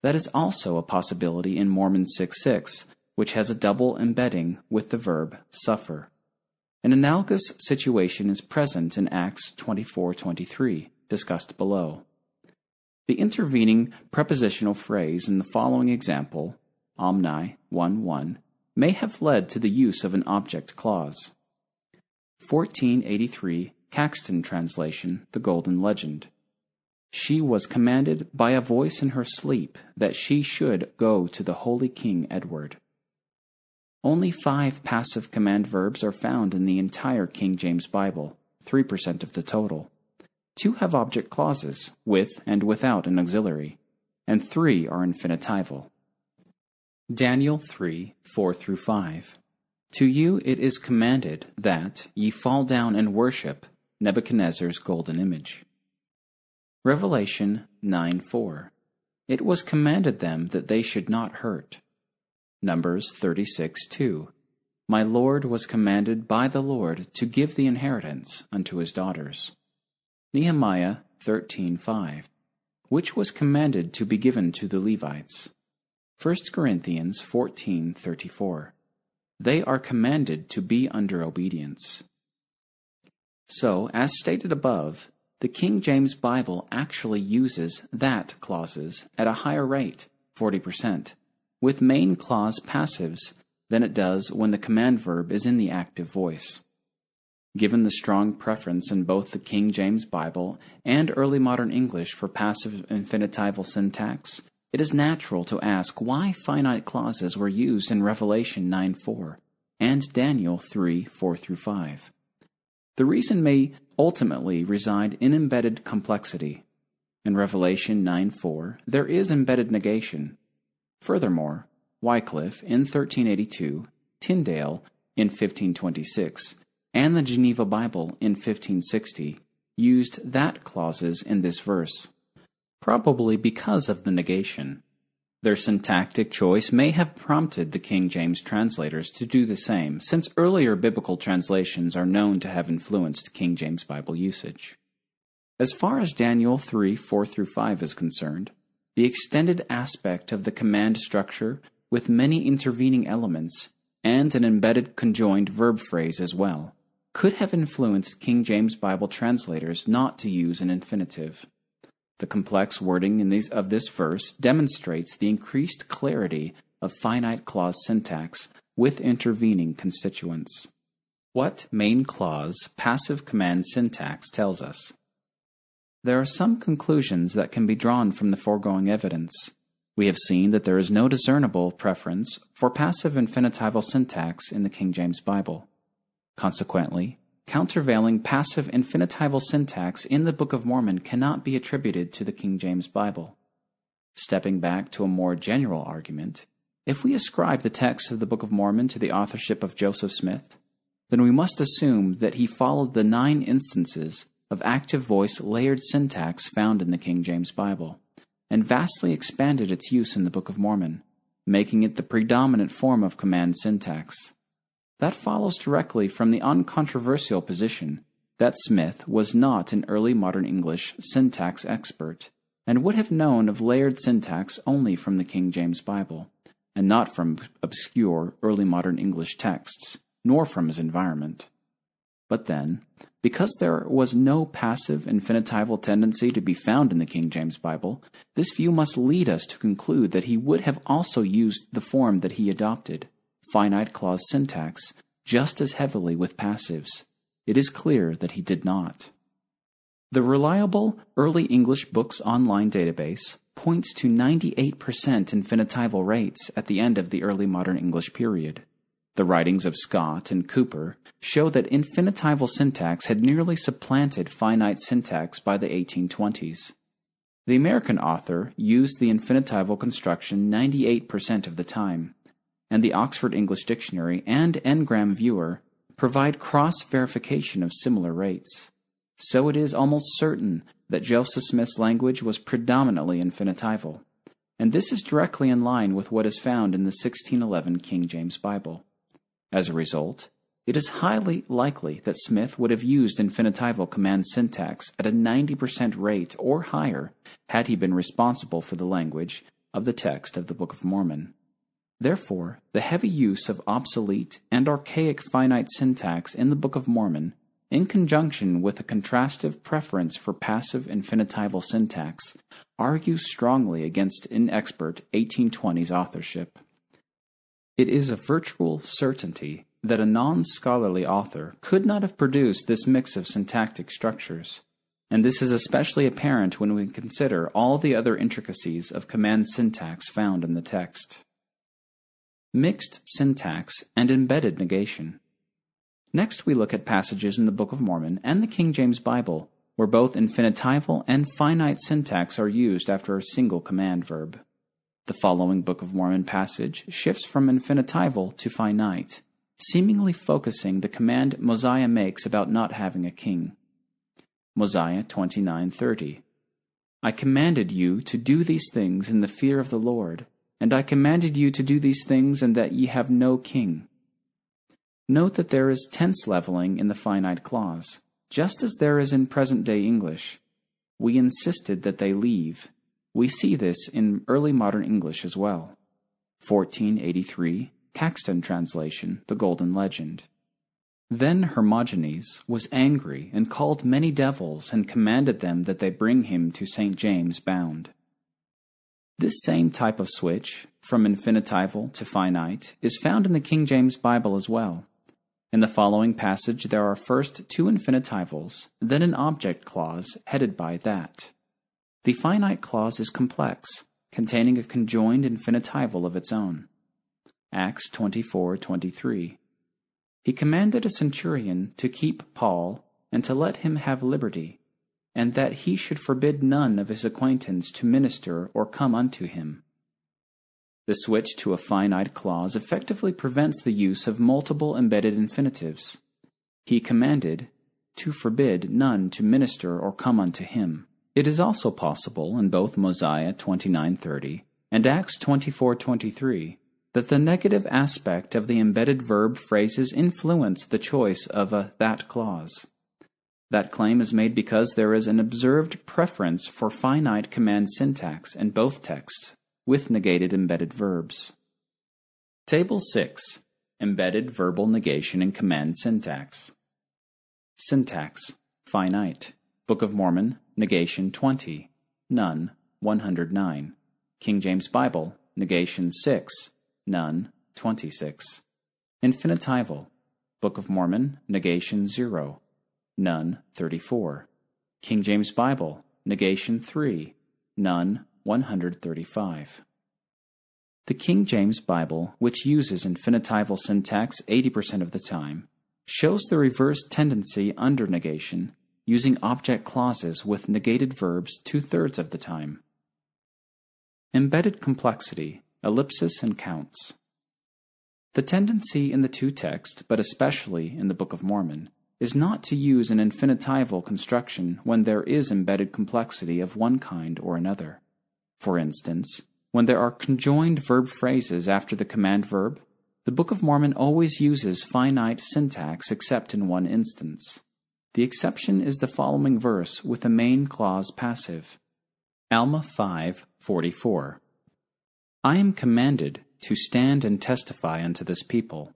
That is also a possibility in Mormon 6.6, which has a double embedding with the verb suffer. An analogous situation is present in Acts 24:23, discussed below. The intervening prepositional phrase in the following example, omni 1 1, may have led to the use of an object clause. 1483 Caxton translation, The Golden Legend. She was commanded by a voice in her sleep that she should go to the holy King Edward. Only five passive command verbs are found in the entire King James Bible, 3% of the total. Two have object clauses, with and without an auxiliary, and three are infinitival. Daniel 3 4 through 5. To you it is commanded that ye fall down and worship Nebuchadnezzar's golden image. Revelation 9 4. It was commanded them that they should not hurt. Numbers 36 2. My Lord was commanded by the Lord to give the inheritance unto his daughters. Nehemiah 13 5. Which was commanded to be given to the Levites. 1 Corinthians 14 34 they are commanded to be under obedience. So, as stated above, the King James Bible actually uses that clauses at a higher rate, 40%, with main clause passives than it does when the command verb is in the active voice. Given the strong preference in both the King James Bible and early modern English for passive infinitival syntax, it is natural to ask why finite clauses were used in Revelation 9 4 and Daniel 3 4 through 5. The reason may ultimately reside in embedded complexity. In Revelation 9 4, there is embedded negation. Furthermore, Wycliffe in 1382, Tyndale in 1526, and the Geneva Bible in 1560 used that clauses in this verse probably because of the negation. Their syntactic choice may have prompted the King James translators to do the same, since earlier biblical translations are known to have influenced King James Bible usage. As far as Daniel 3 4 through 5 is concerned, the extended aspect of the command structure with many intervening elements and an embedded conjoined verb phrase as well could have influenced King James Bible translators not to use an infinitive. The complex wording in these, of this verse demonstrates the increased clarity of finite clause syntax with intervening constituents. What main clause passive command syntax tells us? There are some conclusions that can be drawn from the foregoing evidence. We have seen that there is no discernible preference for passive infinitival syntax in the King James Bible. Consequently, countervailing passive infinitival syntax in the Book of Mormon cannot be attributed to the King James Bible. Stepping back to a more general argument, if we ascribe the text of the Book of Mormon to the authorship of Joseph Smith, then we must assume that he followed the nine instances of active voice layered syntax found in the King James Bible, and vastly expanded its use in the Book of Mormon, making it the predominant form of command syntax. That follows directly from the uncontroversial position that Smith was not an early modern English syntax expert and would have known of layered syntax only from the King James Bible, and not from obscure early modern English texts, nor from his environment. But then, because there was no passive infinitival tendency to be found in the King James Bible, this view must lead us to conclude that he would have also used the form that he adopted, finite clause syntax, just as heavily with passives. It is clear that he did not. The reliable Early English Books Online database points to 98% infinitival rates at the end of the early modern English period. The writings of Scott and Cooper show that infinitival syntax had nearly supplanted finite syntax by the 1820s. The American author used the infinitival construction 98% of the time, and the Oxford English Dictionary and Ngram Viewer provide cross verification of similar rates. So it is almost certain that Joseph Smith's language was predominantly infinitival, and this is directly in line with what is found in the 1611 King James Bible. As a result, it is highly likely that Smith would have used infinitival command syntax at a 90% rate or higher had he been responsible for the language of the text of the Book of Mormon. Therefore, the heavy use of obsolete and archaic finite syntax in the Book of Mormon, in conjunction with a contrastive preference for passive infinitival syntax, argues strongly against inexpert 1820s authorship. It is a virtual certainty that a non scholarly author could not have produced this mix of syntactic structures, and this is especially apparent when we consider all the other intricacies of command syntax found in the text. Mixed syntax and embedded negation. Next, we look at passages in the Book of Mormon and the King James Bible where both infinitival and finite syntax are used after a single command verb. The following Book of Mormon passage shifts from infinitival to finite, seemingly focusing the command Mosiah makes about not having a king. Mosiah 29:30 I commanded you to do these things in the fear of the Lord, and I commanded you to do these things and that ye have no king. Note that there is tense leveling in the finite clause, just as there is in present day English. We insisted that they leave, we see this in early modern English as well. 1483, Caxton translation, The Golden Legend. Then Hermogenes was angry and called many devils and commanded them that they bring him to St. James bound. This same type of switch, from infinitival to finite, is found in the King James Bible as well. In the following passage, there are first two infinitivals, then an object clause headed by that. The finite clause is complex, containing a conjoined infinitival of its own. Acts 24:23. He commanded a centurion to keep Paul and to let him have liberty, and that he should forbid none of his acquaintance to minister or come unto him. The switch to a finite clause effectively prevents the use of multiple embedded infinitives. He commanded to forbid none to minister or come unto him. It is also possible in both Mosiah 29:30 and Acts 24:23 that the negative aspect of the embedded verb phrases influence the choice of a that clause. That claim is made because there is an observed preference for finite command syntax in both texts with negated embedded verbs. Table 6 Embedded verbal negation in command syntax. Syntax. Finite. Book of Mormon. Negation 20, none 109. King James Bible, negation 6, none 26. Infinitival, Book of Mormon, negation 0, none 34. King James Bible, negation 3, none 135. The King James Bible, which uses infinitival syntax 80% of the time, shows the reverse tendency under negation using object clauses with negated verbs two thirds of the time. Embedded complexity, ellipsis, and counts. The tendency in the two texts, but especially in the Book of Mormon, is not to use an infinitival construction when there is embedded complexity of one kind or another. For instance, when there are conjoined verb phrases after the command verb, the Book of Mormon always uses finite syntax except in one instance. The exception is the following verse with the main clause passive. Alma 5:44. I am commanded to stand and testify unto this people.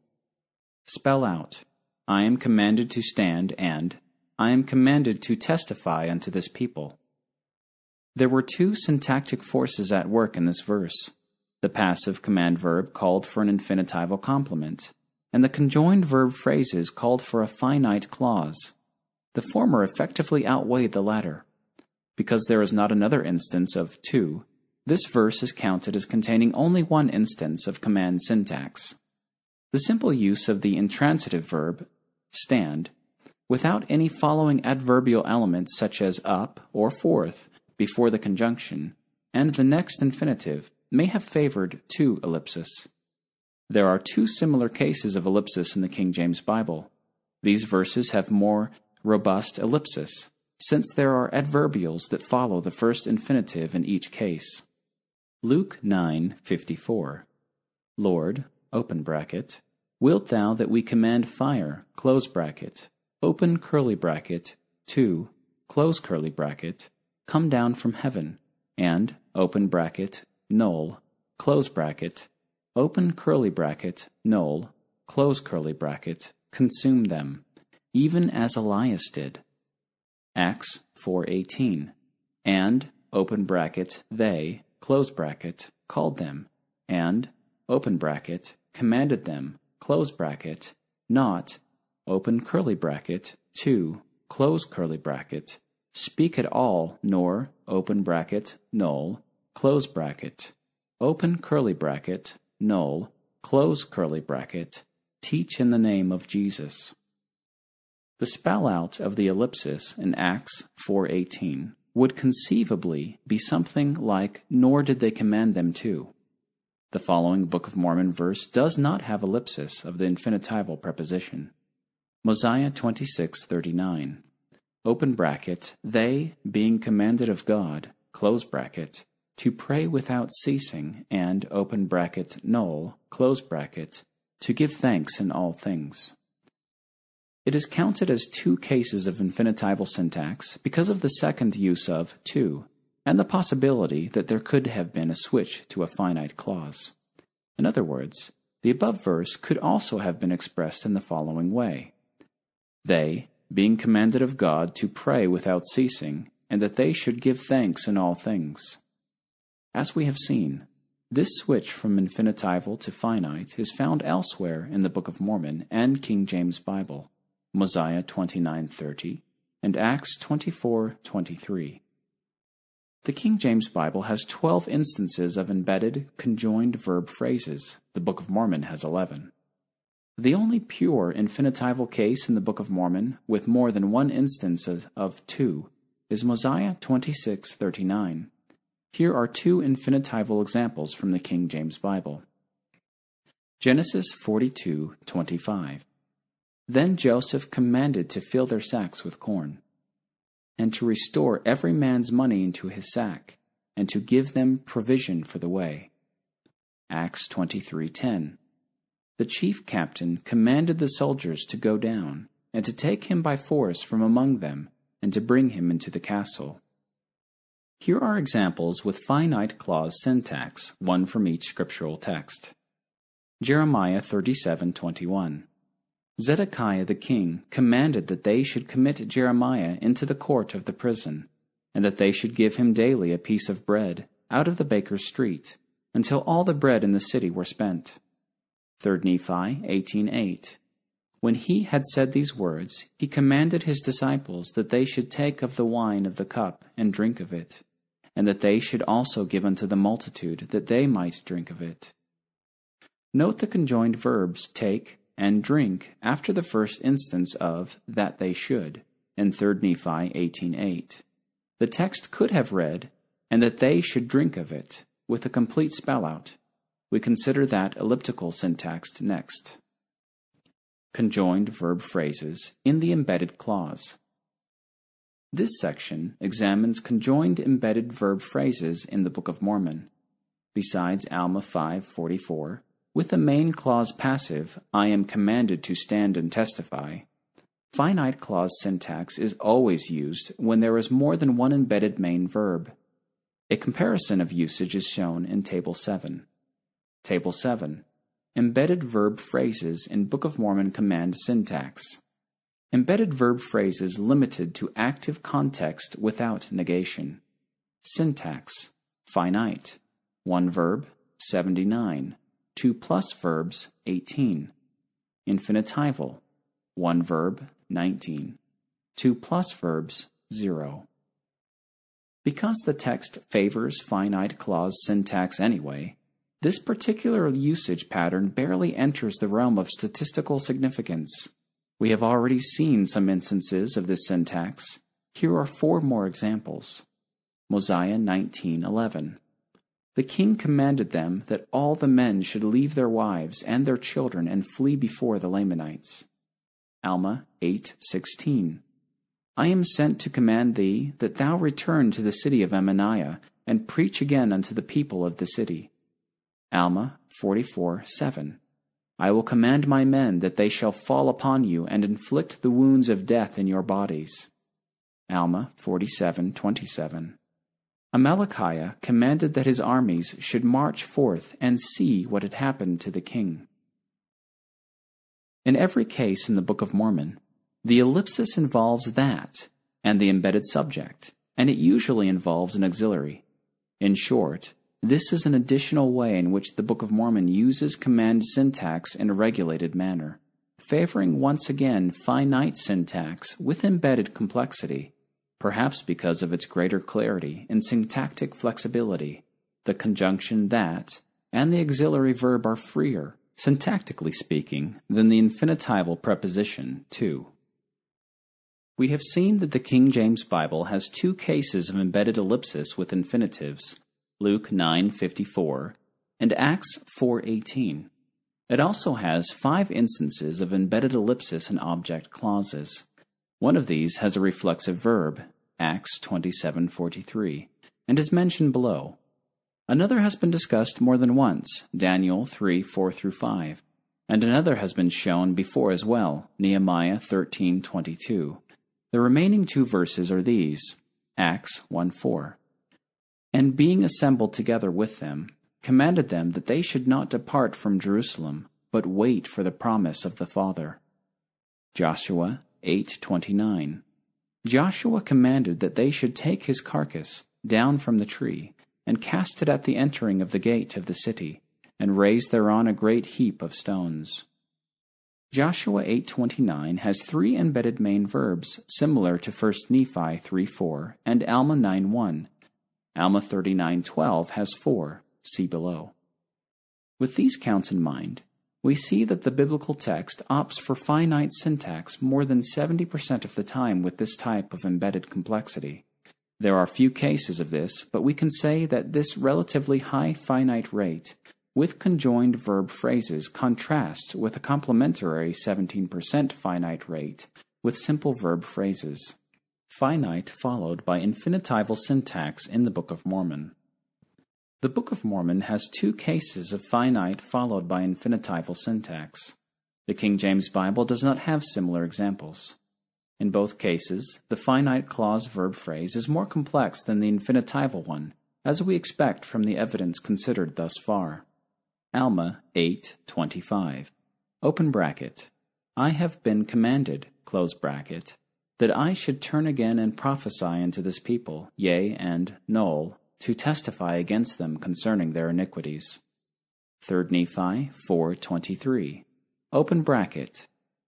Spell out, I am commanded to stand and I am commanded to testify unto this people. There were two syntactic forces at work in this verse. The passive command verb called for an infinitival complement, and the conjoined verb phrases called for a finite clause. The former effectively outweighed the latter. Because there is not another instance of to, this verse is counted as containing only one instance of command syntax. The simple use of the intransitive verb, stand, without any following adverbial elements such as up or forth, before the conjunction, and the next infinitive may have favored two ellipsis. There are two similar cases of ellipsis in the King James Bible. These verses have more robust ellipsis, since there are adverbials that follow the first infinitive in each case. Luke 9:54 Lord, open bracket, wilt thou that we command fire, close bracket, open curly bracket, to, close curly bracket, come down from heaven, and, open bracket, null, close bracket, open curly bracket, null, close curly bracket, consume them, even as Elias did. Acts 4:18. And, open bracket, they, close bracket, called them, and, open bracket, commanded them, close bracket, not, open curly bracket, to, close curly bracket, speak at all, nor, open bracket, null, close bracket, open curly bracket, null, close curly bracket, teach in the name of Jesus. The spell out of the ellipsis in Acts 4:18 would conceivably be something like nor did they command them to. The following Book of Mormon verse does not have ellipsis of the infinitival preposition. Mosiah 26:39 open bracket, they, being commanded of God, close bracket, to pray without ceasing, and open bracket, null, close bracket, to give thanks in all things. It is counted as two cases of infinitival syntax because of the second use of to, and the possibility that there could have been a switch to a finite clause. In other words, the above verse could also have been expressed in the following way They, being commanded of God to pray without ceasing, and that they should give thanks in all things. As we have seen, this switch from infinitival to finite is found elsewhere in the Book of Mormon and King James Bible, Mosiah 29:30 and Acts 24:23. The King James Bible has 12 instances of embedded conjoined verb phrases. The Book of Mormon has 11. The only pure infinitival case in the Book of Mormon with more than one instance of two, is Mosiah 26:39. Here are two infinitival examples from the King James Bible. Genesis 42:25. Then Joseph commanded to fill their sacks with corn, and to restore every man's money into his sack, and to give them provision for the way. Acts 23:10 the chief captain commanded the soldiers to go down, and to take him by force from among them, and to bring him into the castle. Here are examples with finite clause syntax, one from each scriptural text. Jeremiah 37:21. Zedekiah the king commanded that they should commit Jeremiah into the court of the prison, and that they should give him daily a piece of bread out of the baker's street, until all the bread in the city were spent. 3 Nephi 18:8. When he had said these words, he commanded his disciples that they should take of the wine of the cup and drink of it, and that they should also give unto the multitude that they might drink of it. Note the conjoined verbs take and drink after the first instance of that they should in 3 Nephi 18:8. The text could have read, and that they should drink of it, with a complete spell out we consider that elliptical syntax next. conjoined verb phrases in the embedded clause. This section examines conjoined embedded verb phrases in the Book of Mormon. Besides Alma 5:44, with the main clause passive, I am commanded to stand and testify. Finite clause syntax is always used when there is more than one embedded main verb. A comparison of usage is shown in Table 7. Table 7 Embedded verb phrases in Book of Mormon command syntax. Embedded verb phrases limited to active context without negation. Syntax Finite. One verb, 79. Two plus verbs, 18. Infinitival. One verb, 19. Two plus verbs, 0. Because the text favors finite clause syntax anyway, this particular usage pattern barely enters the realm of statistical significance. We have already seen some instances of this syntax. Here are four more examples. Mosiah 19:11. The king commanded them that all the men should leave their wives and their children and flee before the Lamanites. Alma 8:16. I am sent to command thee that thou return to the city of Ammonihah and preach again unto the people of the city. Alma 44 7. I will command my men that they shall fall upon you and inflict the wounds of death in your bodies. Alma 47 27. Amalickiah commanded that his armies should march forth and see what had happened to the king. In every case in the Book of Mormon, the ellipsis involves that and the embedded subject, and it usually involves an auxiliary. In short, this is an additional way in which the Book of Mormon uses command syntax in a regulated manner, favoring once again finite syntax with embedded complexity, perhaps because of its greater clarity and syntactic flexibility. The conjunction that and the auxiliary verb are freer, syntactically speaking, than the infinitival preposition to. We have seen that the King James Bible has two cases of embedded ellipsis with infinitives Luke 9:54, and Acts 4:18. It also has five instances of embedded ellipsis in object clauses. One of these has a reflexive verb, Acts 27:43, and is mentioned below. Another has been discussed more than once, Daniel 3:4 through 5, and another has been shown before as well, Nehemiah 13:22. The remaining two verses are these, Acts 1:4 and being assembled together with them, commanded them that they should not depart from Jerusalem, but wait for the promise of the Father. Joshua 8:29. Joshua commanded that they should take his carcass down from the tree and cast it at the entering of the gate of the city and raise thereon a great heap of stones. Joshua 8:29 has three embedded main verbs similar to 1 Nephi 3:4 and Alma 9:1 Alma 3912 has four, see below. With these counts in mind, we see that the biblical text opts for finite syntax more than 70% of the time with this type of embedded complexity. There are few cases of this, but we can say that this relatively high finite rate with conjoined verb phrases contrasts with a complementary 17% finite rate with simple verb phrases finite followed by infinitival syntax in the Book of Mormon. The Book of Mormon has two cases of finite followed by infinitival syntax. The King James Bible does not have similar examples. In both cases, the finite clause verb phrase is more complex than the infinitival one, as we expect from the evidence considered thus far. Alma 8:25. Open bracket. I have been commanded, close bracket, that I should turn again and prophesy unto this people, yea, and null, to testify against them concerning their iniquities. 3 Nephi 4.23 Open bracket.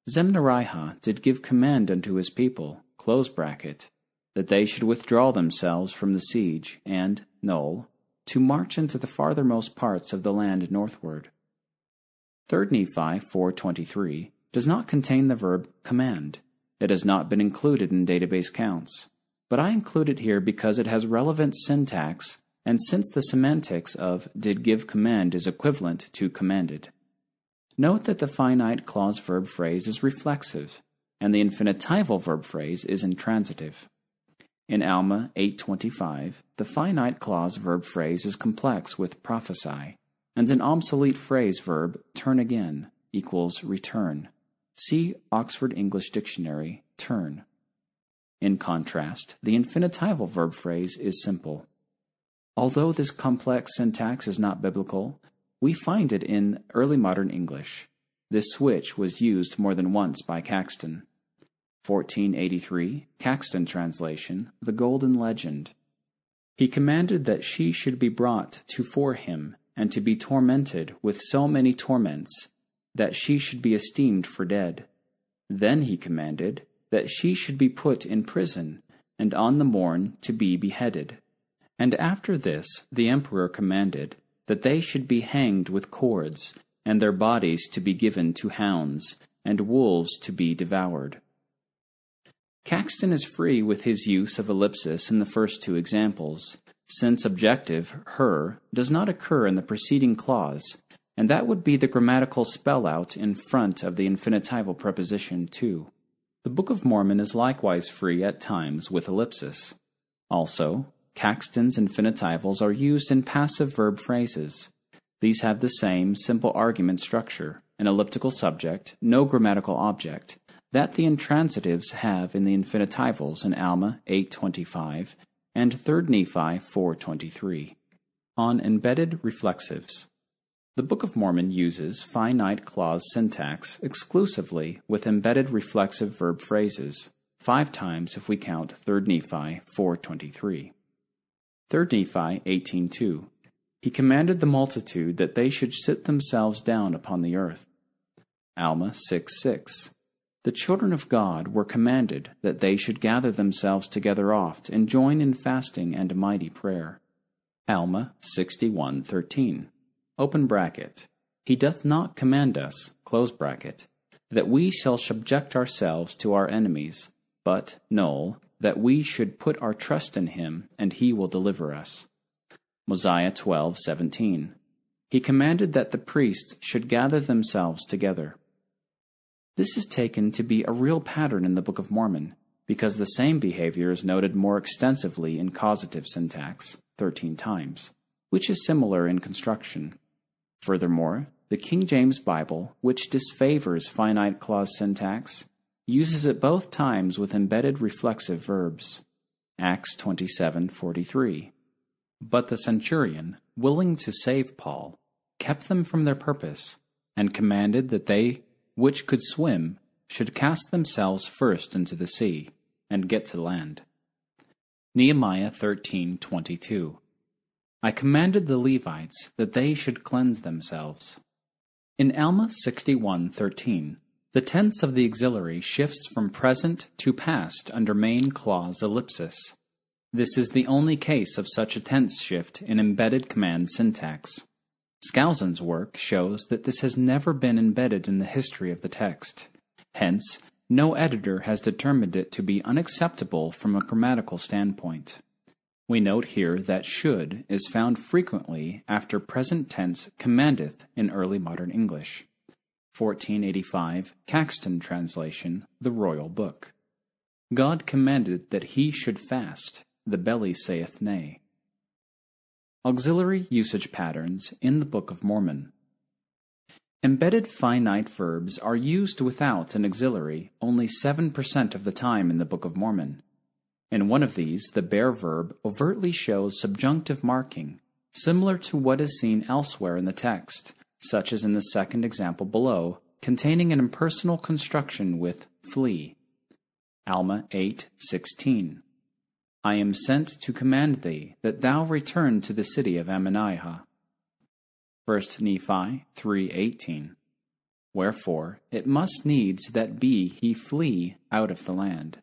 Zemnarihah did give command unto his people, close bracket, that they should withdraw themselves from the siege, and, null, to march into the farthermost parts of the land northward. 3 Nephi 4.23 does not contain the verb command, it has not been included in database counts, but I include it here because it has relevant syntax and since the semantics of did give command is equivalent to commanded. note that the finite clause verb phrase is reflexive, and the infinitival verb phrase is intransitive. In Alma 825, the finite clause verb phrase is complex with prophesy, and an obsolete phrase verb turn again equals return. See Oxford English Dictionary, turn. In contrast, the infinitival verb phrase is simple. Although this complex syntax is not biblical, we find it in early modern English. This switch was used more than once by Caxton. 1483, Caxton translation, The Golden Legend. He commanded that she should be brought to for him, and to be tormented with so many torments, that she should be esteemed for dead. Then he commanded that she should be put in prison, and on the morn to be beheaded. And after this the emperor commanded that they should be hanged with cords, and their bodies to be given to hounds, and wolves to be devoured. Caxton is free with his use of ellipsis in the first two examples, since objective, her, does not occur in the preceding clause, and that would be the grammatical spell out in front of the infinitival preposition to. The Book of Mormon is likewise free at times with ellipsis. Also, Caxton's infinitivals are used in passive verb phrases. These have the same simple argument structure, an elliptical subject, no grammatical object, that the intransitives have in the infinitivals in Alma 825 and 3 Nephi 423. On embedded reflexives. The Book of Mormon uses finite clause syntax exclusively with embedded reflexive verb phrases, five times if we count 3 Nephi 4.23. 3 Nephi 18.2 He commanded the multitude that they should sit themselves down upon the earth. Alma 6.6 The children of God were commanded that they should gather themselves together oft and join in fasting and mighty prayer. Alma 61.13 open bracket, he doth not command us, close bracket, that we shall subject ourselves to our enemies, but, null, that we should put our trust in him, and he will deliver us. Mosiah 12:17. He commanded that the priests should gather themselves together. This is taken to be a real pattern in the Book of Mormon, because the same behavior is noted more extensively in causative syntax, 13 times, which is similar in construction. Furthermore, the King James Bible, which disfavors finite clause syntax, uses it both times with embedded reflexive verbs. Acts 27:43. But the centurion, willing to save Paul, kept them from their purpose, and commanded that they which could swim should cast themselves first into the sea and get to land. Nehemiah 13:22. I commanded the Levites that they should cleanse themselves. In Alma 61:13, the tense of the auxiliary shifts from present to past under main clause ellipsis. This is the only case of such a tense shift in embedded command syntax. Skousen's work shows that this has never been embedded in the history of the text. Hence, no editor has determined it to be unacceptable from a grammatical standpoint. We note here that should is found frequently after present tense commandeth in early modern English. 1485 Caxton translation, The Royal Book. God commanded that he should fast, the belly saith nay. Auxiliary usage patterns in the Book of Mormon. Embedded finite verbs are used without an auxiliary only 7% of the time in the Book of Mormon. In one of these, the bare verb overtly shows subjunctive marking, similar to what is seen elsewhere in the text, such as in the second example below, containing an impersonal construction with flee. Alma 8:16. I am sent to command thee that thou return to the city of Ammonihah. 1 Nephi 3:18. Wherefore it must needs that be he flee out of the land.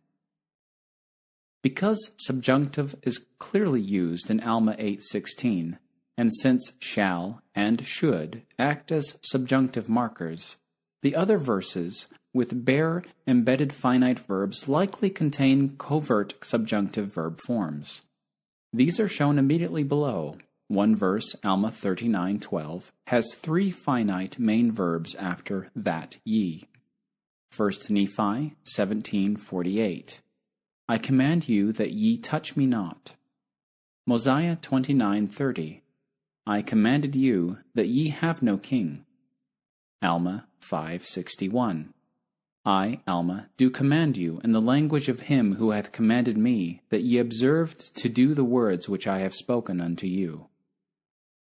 Because subjunctive is clearly used in Alma 8:16, and since shall and should act as subjunctive markers, the other verses with bare embedded finite verbs likely contain covert subjunctive verb forms. These are shown immediately below, one verse, Alma 39:12, has three finite main verbs after that ye. 1 Nephi 17:48. I command you that ye touch me not. Mosiah 29:30. I commanded you that ye have no king. Alma 5:61. I, Alma, do command you in the language of him who hath commanded me that ye observed to do the words which I have spoken unto you.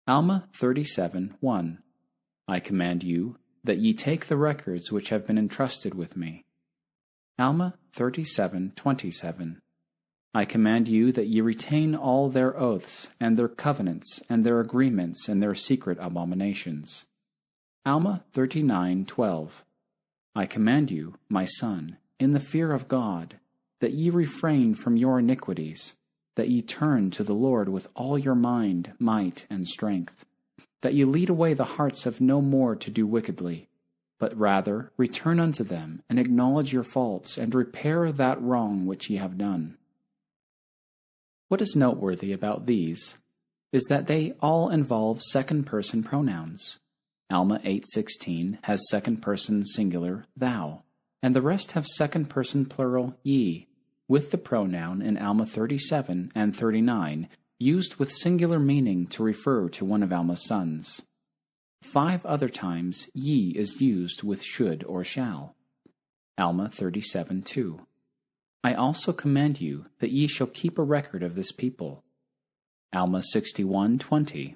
Alma 37 1. I command you that ye take the records which have been entrusted with me. Alma 37 27. I command you that ye retain all their oaths, and their covenants, and their agreements, and their secret abominations. Alma 39 12. I command you, my son, in the fear of God, that ye refrain from your iniquities, that ye turn to the Lord with all your mind, might, and strength, that ye lead away the hearts of no more to do wickedly, but rather return unto them, and acknowledge your faults, and repair that wrong which ye have done. What is noteworthy about these is that they all involve second person pronouns. Alma 8:16 has second person singular thou, and the rest have second person plural ye, with the pronoun in Alma 37 and 39 used with singular meaning to refer to one of Alma's sons. Five other times ye is used with should or shall. Alma 37 2. I also command you that ye shall keep a record of this people. Alma 61 20.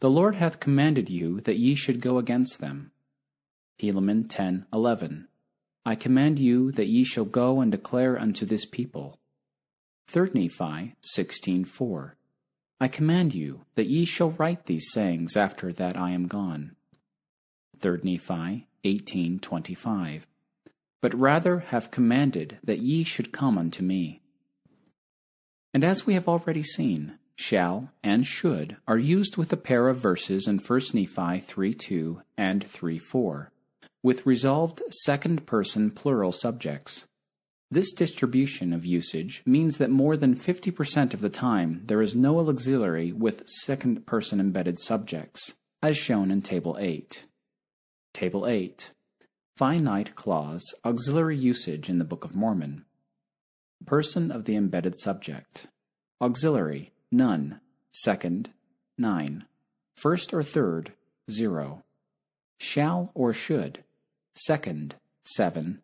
The Lord hath commanded you that ye should go against them. Helaman 10 11. I command you that ye shall go and declare unto this people. 3 Nephi 16:4 I command you that ye shall write these sayings after that I am gone. 3 Nephi 18:25 But rather have commanded that ye should come unto me. And as we have already seen, shall and should are used with a pair of verses in 1 Nephi 3:2 and 3:4 with resolved second person plural subjects. This distribution of usage means that more than 50% of the time there is no auxiliary with second person embedded subjects, as shown in Table 8. Table 8 Finite clause auxiliary usage in the Book of Mormon. Person of the embedded subject. Auxiliary none. Second 9. First or third 0. Shall or should second, 7,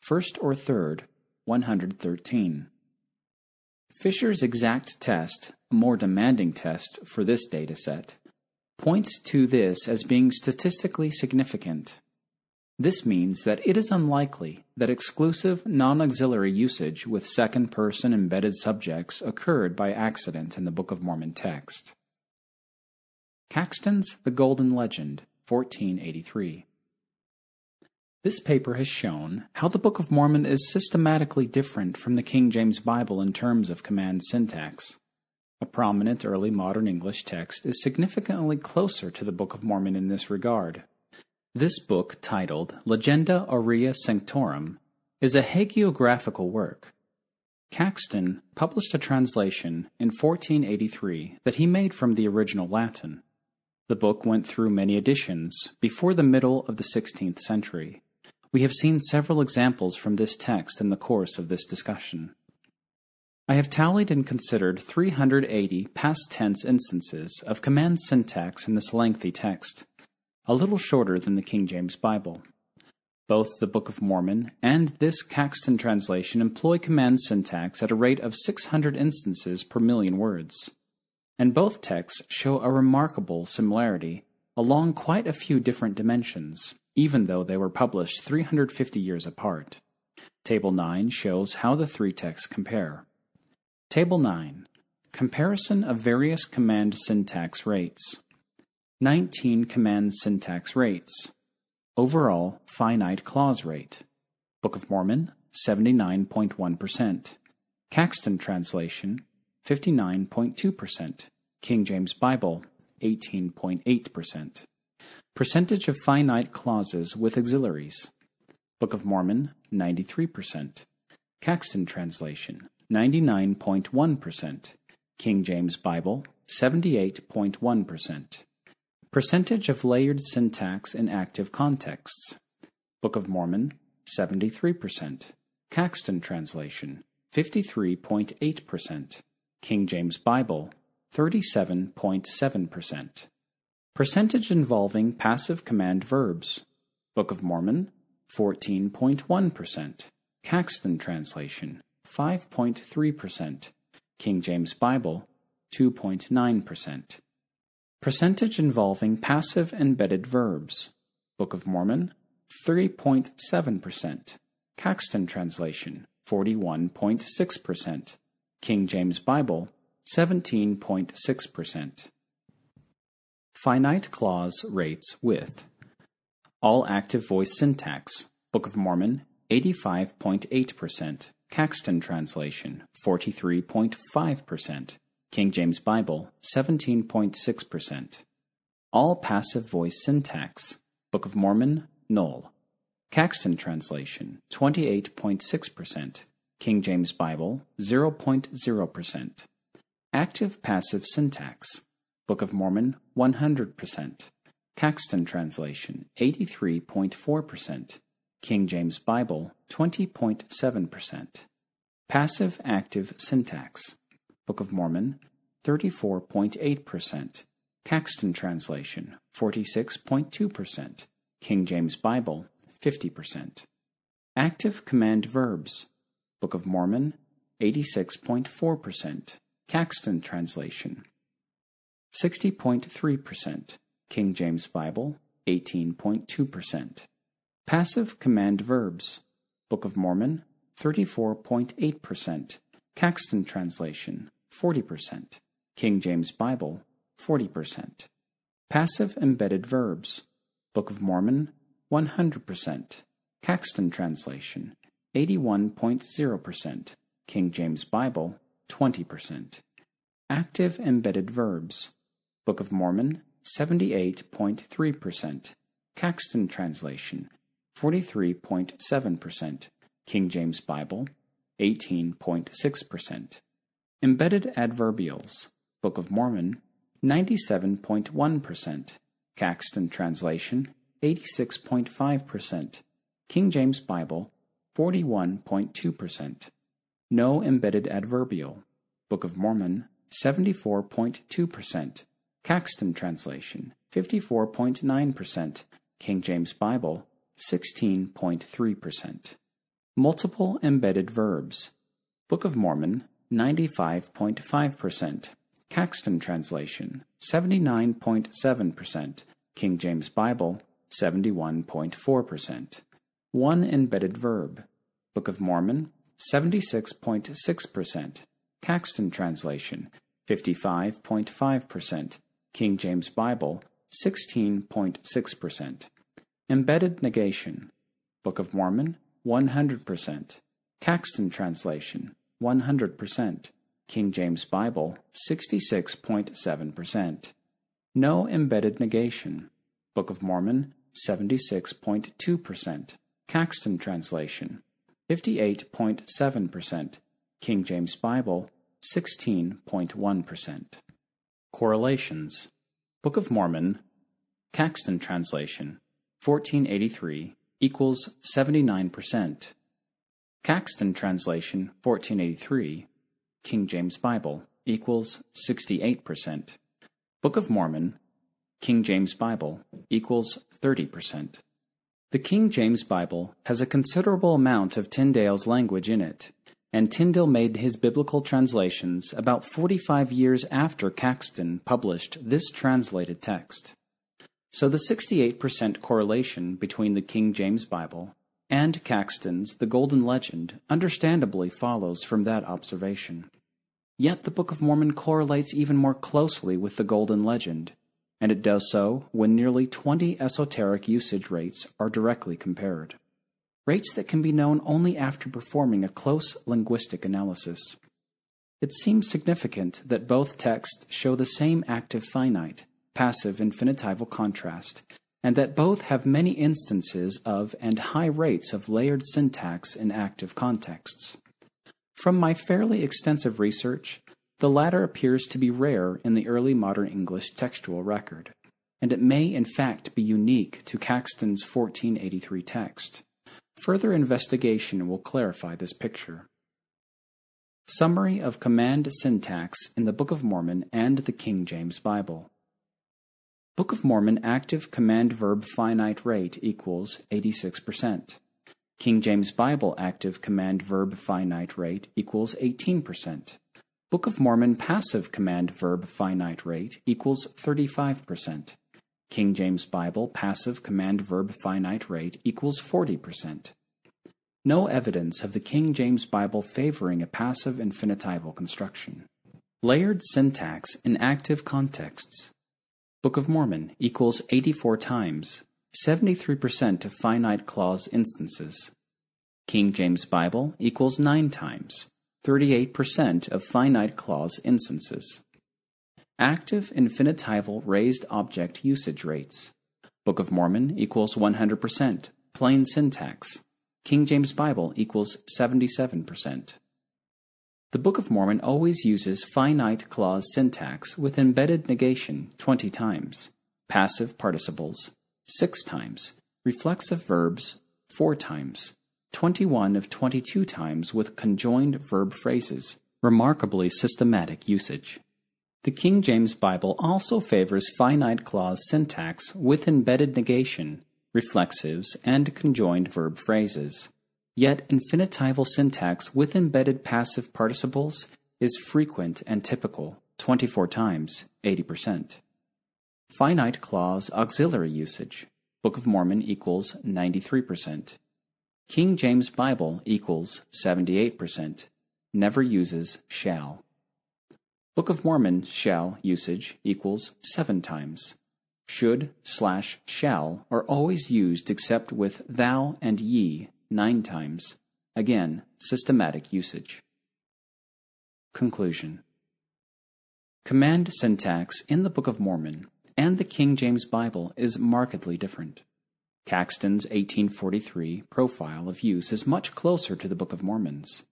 first or third, 113. Fisher's exact test, a more demanding test for this data set, points to this as being statistically significant. This means that it is unlikely that exclusive non auxiliary usage with second person embedded subjects occurred by accident in the Book of Mormon text. Caxton's The Golden Legend, 1483. This paper has shown how the Book of Mormon is systematically different from the King James Bible in terms of command syntax. A prominent early modern English text is significantly closer to the Book of Mormon in this regard. This book, titled Legenda Aurea Sanctorum, is a hagiographical work. Caxton published a translation in 1483 that he made from the original Latin. The book went through many editions before the middle of the 16th century. We have seen several examples from this text in the course of this discussion. I have tallied and considered 380 past tense instances of command syntax in this lengthy text, a little shorter than the King James Bible. Both the Book of Mormon and this Caxton translation employ command syntax at a rate of 600 instances per million words. And both texts show a remarkable similarity along quite a few different dimensions even though they were published 350 years apart. Table 9 shows how the three texts compare. Table 9 Comparison of various command syntax rates. 19 command syntax rates. Overall finite clause rate. Book of Mormon 79.1%. Caxton translation 59.2%. King James Bible 18.8%. Percentage of finite clauses with auxiliaries. Book of Mormon, 93%. Caxton translation, 99.1%. King James Bible, 78.1%. Percentage of layered syntax in active contexts. Book of Mormon, 73%. Caxton Translation, 53.8%. King James Bible, 37.7%. Percentage involving passive command verbs. Book of Mormon, 14.1%. Caxton Translation, 5.3%. King James Bible, 2.9%. Percentage involving passive embedded verbs. Book of Mormon, 3.7%. Caxton Translation, 41.6%. King James Bible, 17.6%. Finite clause rates with all active voice syntax. Book of Mormon, 85.8%. Caxton Translation, 43.5%. King James Bible, 17.6%. All passive voice syntax. Book of Mormon, null. Caxton Translation, 28.6%. King James Bible, 0.0%. Active passive syntax. Book of Mormon, 100%. Caxton Translation, 83.4%. King James Bible, 20.7%. Passive active syntax. Book of Mormon, 34.8%. Caxton Translation, 46.2%. King James Bible, 50%. Active command verbs. Book of Mormon, 86.4%. Caxton Translation, 60.3%. King James Bible, 18.2%. Passive command verbs. Book of Mormon, 34.8%. Caxton Translation, 40%. King James Bible, 40%. Passive embedded verbs. Book of Mormon, 100%. Caxton Translation, 81.0%. King James Bible, 20%. Active embedded verbs. Book of Mormon, 78.3%. Caxton Translation, 43.7%. King James Bible, 18.6%. Embedded adverbials. Book of Mormon, 97.1%. Caxton Translation, 86.5%. King James Bible, 41.2%. No embedded adverbial. Book of Mormon, 74.2%. Caxton Translation, 54.9%. King James Bible, 16.3%. Multiple embedded verbs. Book of Mormon, 95.5%. Caxton Translation, 79.7%. King James Bible, 71.4%. One embedded verb. Book of Mormon, 76.6%. Caxton Translation, 55.5%. King James Bible, 16.6%. Embedded negation. Book of Mormon, 100%. Caxton Translation, 100%. King James Bible, 66.7%. No embedded negation. Book of Mormon, 76.2%. Caxton Translation, 58.7%. King James Bible, 16.1%. Correlations. Book of Mormon, Caxton Translation, 1483 equals 79%. Caxton Translation, 1483, King James Bible, equals 68%. Book of Mormon, King James Bible, equals 30%. The King James Bible has a considerable amount of Tyndale's language in it, and Tyndale made his biblical translations about 45 years after Caxton published this translated text. So the 68% correlation between the King James Bible and Caxton's The Golden Legend understandably follows from that observation. Yet the Book of Mormon correlates even more closely with the Golden Legend, and it does so when nearly 20 esoteric usage rates are directly compared rates that can be known only after performing a close linguistic analysis. It seems significant that both texts show the same active finite, passive infinitival contrast, and that both have many instances of and high rates of layered syntax in active contexts. From my fairly extensive research, The latter appears to be rare in the early modern English textual record, and it may in fact be unique to Caxton's 1483 text. Further investigation will clarify this picture. Summary of command syntax in the Book of Mormon and the King James Bible. Book of Mormon active command verb finite rate equals 86%. King James Bible active command verb finite rate equals 18%. Book of Mormon passive command verb finite rate equals 35%. King James Bible passive command verb finite rate equals 40%. No evidence of the King James Bible favoring a passive infinitival construction. Layered syntax in active contexts. Book of Mormon equals 84 times, 73% of finite clause instances. King James Bible equals 9 times, 38% of finite clause instances. Active infinitival raised object usage rates. Book of Mormon equals 100%, plain syntax. King James Bible equals 77%. The Book of Mormon always uses finite clause syntax with embedded negation 20 times, passive participles 6 times, reflexive verbs 4 times, 21 of 22 times with conjoined verb phrases, remarkably systematic usage. The King James Bible also favors finite clause syntax with embedded negation, reflexives, and conjoined verb phrases. Yet infinitival syntax with embedded passive participles is frequent and typical, 24 times, 80%. Finite clause auxiliary usage, Book of Mormon equals 93%. King James Bible equals 78%. Never uses shall. Book of Mormon shall usage equals 7 times. Should slash shall are always used except with thou and ye 9 times. Again, systematic usage. Conclusion Command syntax in the Book of Mormon and the King James Bible is markedly different. Caxton's 1843 profile of use is much closer to the Book of Mormon's.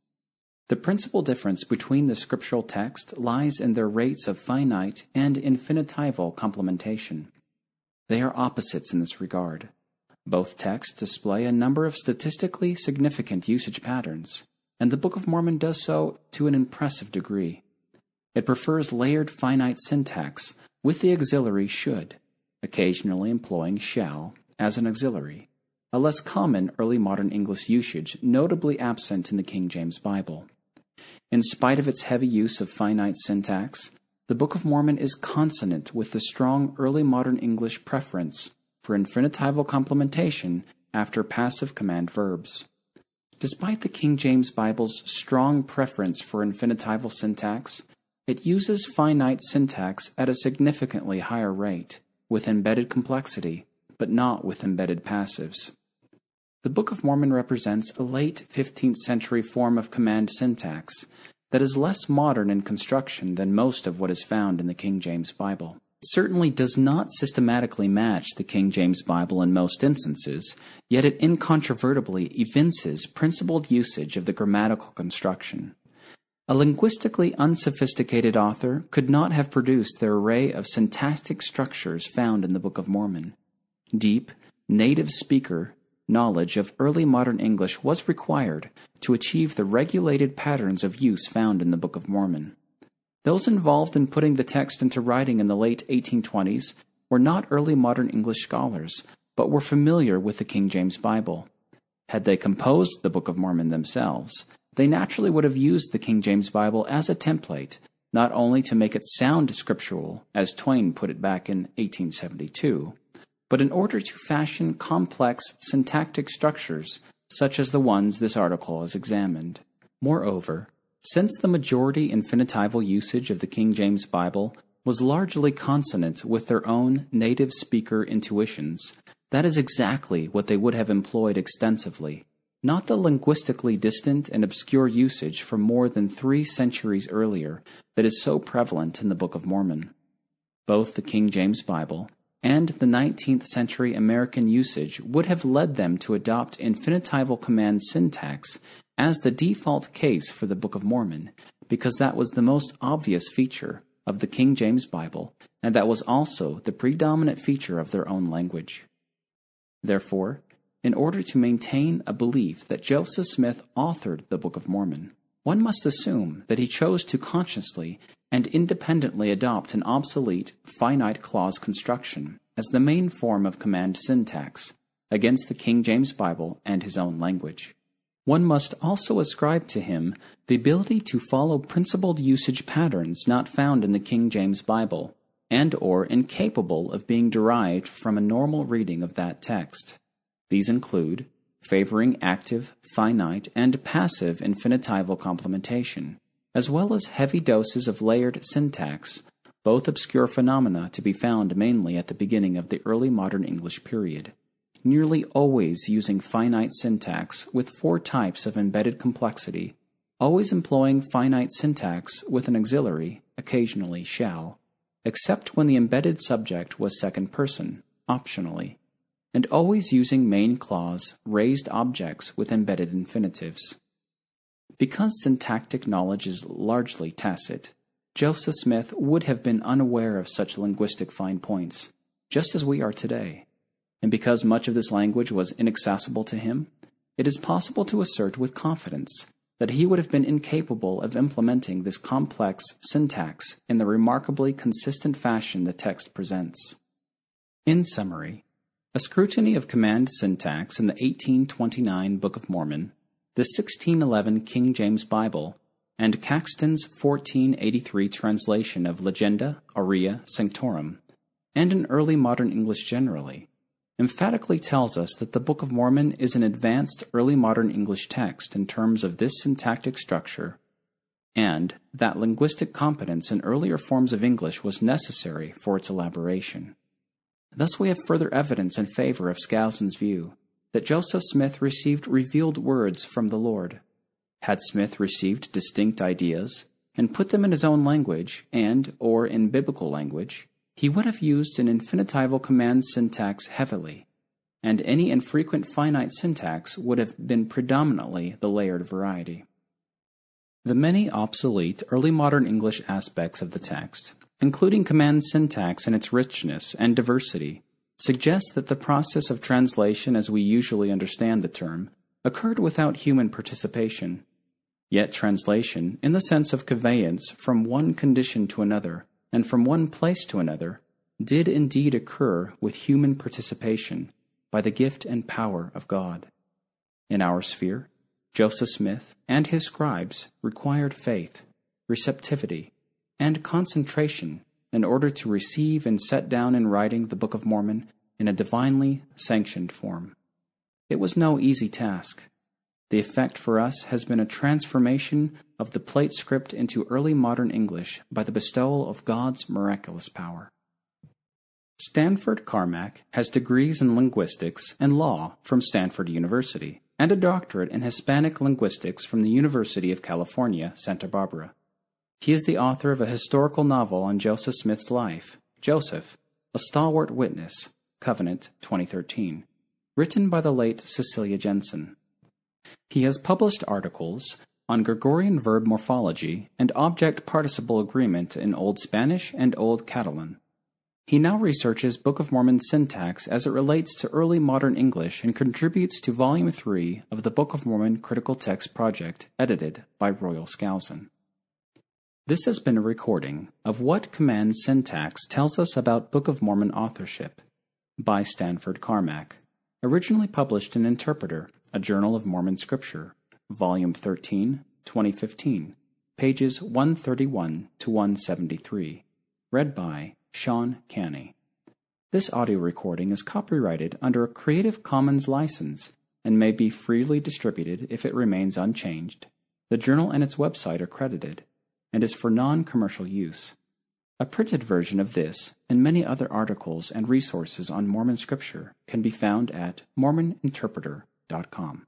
The principal difference between the scriptural text lies in their rates of finite and infinitival complementation. They are opposites in this regard. Both texts display a number of statistically significant usage patterns, and the Book of Mormon does so to an impressive degree. It prefers layered finite syntax with the auxiliary should, occasionally employing shall as an auxiliary, a less common early modern English usage notably absent in the King James Bible. In spite of its heavy use of finite syntax, the Book of Mormon is consonant with the strong early modern English preference for infinitival complementation after passive command verbs. Despite the King James Bible's strong preference for infinitival syntax, it uses finite syntax at a significantly higher rate, with embedded complexity, but not with embedded passives. The Book of Mormon represents a late 15th century form of command syntax that is less modern in construction than most of what is found in the King James Bible. It certainly does not systematically match the King James Bible in most instances, yet it incontrovertibly evinces principled usage of the grammatical construction. A linguistically unsophisticated author could not have produced the array of syntactic structures found in the Book of Mormon. Deep, native speaker knowledge of early modern English was required to achieve the regulated patterns of use found in the Book of Mormon. Those involved in putting the text into writing in the late 1820s were not early modern English scholars, but were familiar with the King James Bible. Had they composed the Book of Mormon themselves, they naturally would have used the King James Bible as a template, not only to make it sound scriptural, as Twain put it back in 1872, but in order to fashion complex syntactic structures such as the ones this article has examined. Moreover, since the majority infinitival usage of the King James Bible was largely consonant with their own native speaker intuitions, that is exactly what they would have employed extensively, not the linguistically distant and obscure usage from more than three centuries earlier that is so prevalent in the Book of Mormon. Both the King James Bible and the 19th century American usage would have led them to adopt infinitival command syntax as the default case for the Book of Mormon, because that was the most obvious feature of the King James Bible, and that was also the predominant feature of their own language. Therefore, in order to maintain a belief that Joseph Smith authored the Book of Mormon, one must assume that he chose to consciously and independently adopt an obsolete finite clause construction as the main form of command syntax against the King James Bible and his own language. One must also ascribe to him the ability to follow principled usage patterns not found in the King James Bible and or incapable of being derived from a normal reading of that text. These include favoring active, finite, and passive infinitival complementation, as well as heavy doses of layered syntax, both obscure phenomena to be found mainly at the beginning of the early modern English period nearly always using finite syntax with four types of embedded complexity, always employing finite syntax with an auxiliary, occasionally shall, except when the embedded subject was second person, optionally, and always using main clause raised objects with embedded infinitives. Because syntactic knowledge is largely tacit, Joseph Smith would have been unaware of such linguistic fine points, just as we are today and because much of this language was inaccessible to him, it is possible to assert with confidence that he would have been incapable of implementing this complex syntax in the remarkably consistent fashion the text presents. In summary, a scrutiny of command syntax in the 1829 Book of Mormon, the 1611 King James Bible, and Caxton's 1483 translation of Legenda Aurea Sanctorum, and in early modern English generally, emphatically tells us that the Book of Mormon is an advanced early modern English text in terms of this syntactic structure, and that linguistic competence in earlier forms of English was necessary for its elaboration. Thus, we have further evidence in favor of Skousen's view that Joseph Smith received revealed words from the Lord. Had Smith received distinct ideas and put them in his own language and or in biblical language, he would have used an infinitival command syntax heavily, and any infrequent finite syntax would have been predominantly the layered variety. The many obsolete early modern English aspects of the text, including command syntax and its richness and diversity, suggest that the process of translation as we usually understand the term occurred without human participation. Yet translation, in the sense of conveyance from one condition to another, and from one place to another, did indeed occur with human participation by the gift and power of God. In our sphere, Joseph Smith and his scribes required faith, receptivity, and concentration in order to receive and set down in writing the Book of Mormon in a divinely sanctioned form. It was no easy task, the effect for us has been a transformation of the plate script into early modern English by the bestowal of God's miraculous power. Stanford Carmack has degrees in linguistics and law from Stanford University and a doctorate in Hispanic linguistics from the University of California, Santa Barbara. He is the author of a historical novel on Joseph Smith's life, Joseph, a Stalwart Witness, Covenant 2013, written by the late Cecilia Jensen. He has published articles on Gregorian verb morphology and object participle agreement in Old Spanish and Old Catalan. He now researches Book of Mormon syntax as it relates to early modern English and contributes to Volume 3 of the Book of Mormon Critical Text Project, edited by Royal Skousen. This has been a recording of What Command Syntax Tells Us About Book of Mormon Authorship by Stanford Carmack, originally published in Interpreter a Journal of Mormon Scripture, Volume 13, 2015, pages 131 to 173. Read by Sean Canny. This audio recording is copyrighted under a Creative Commons license and may be freely distributed if it remains unchanged. The journal and its website are credited and is for non commercial use. A printed version of this and many other articles and resources on Mormon Scripture can be found at mormoninterpreter.com.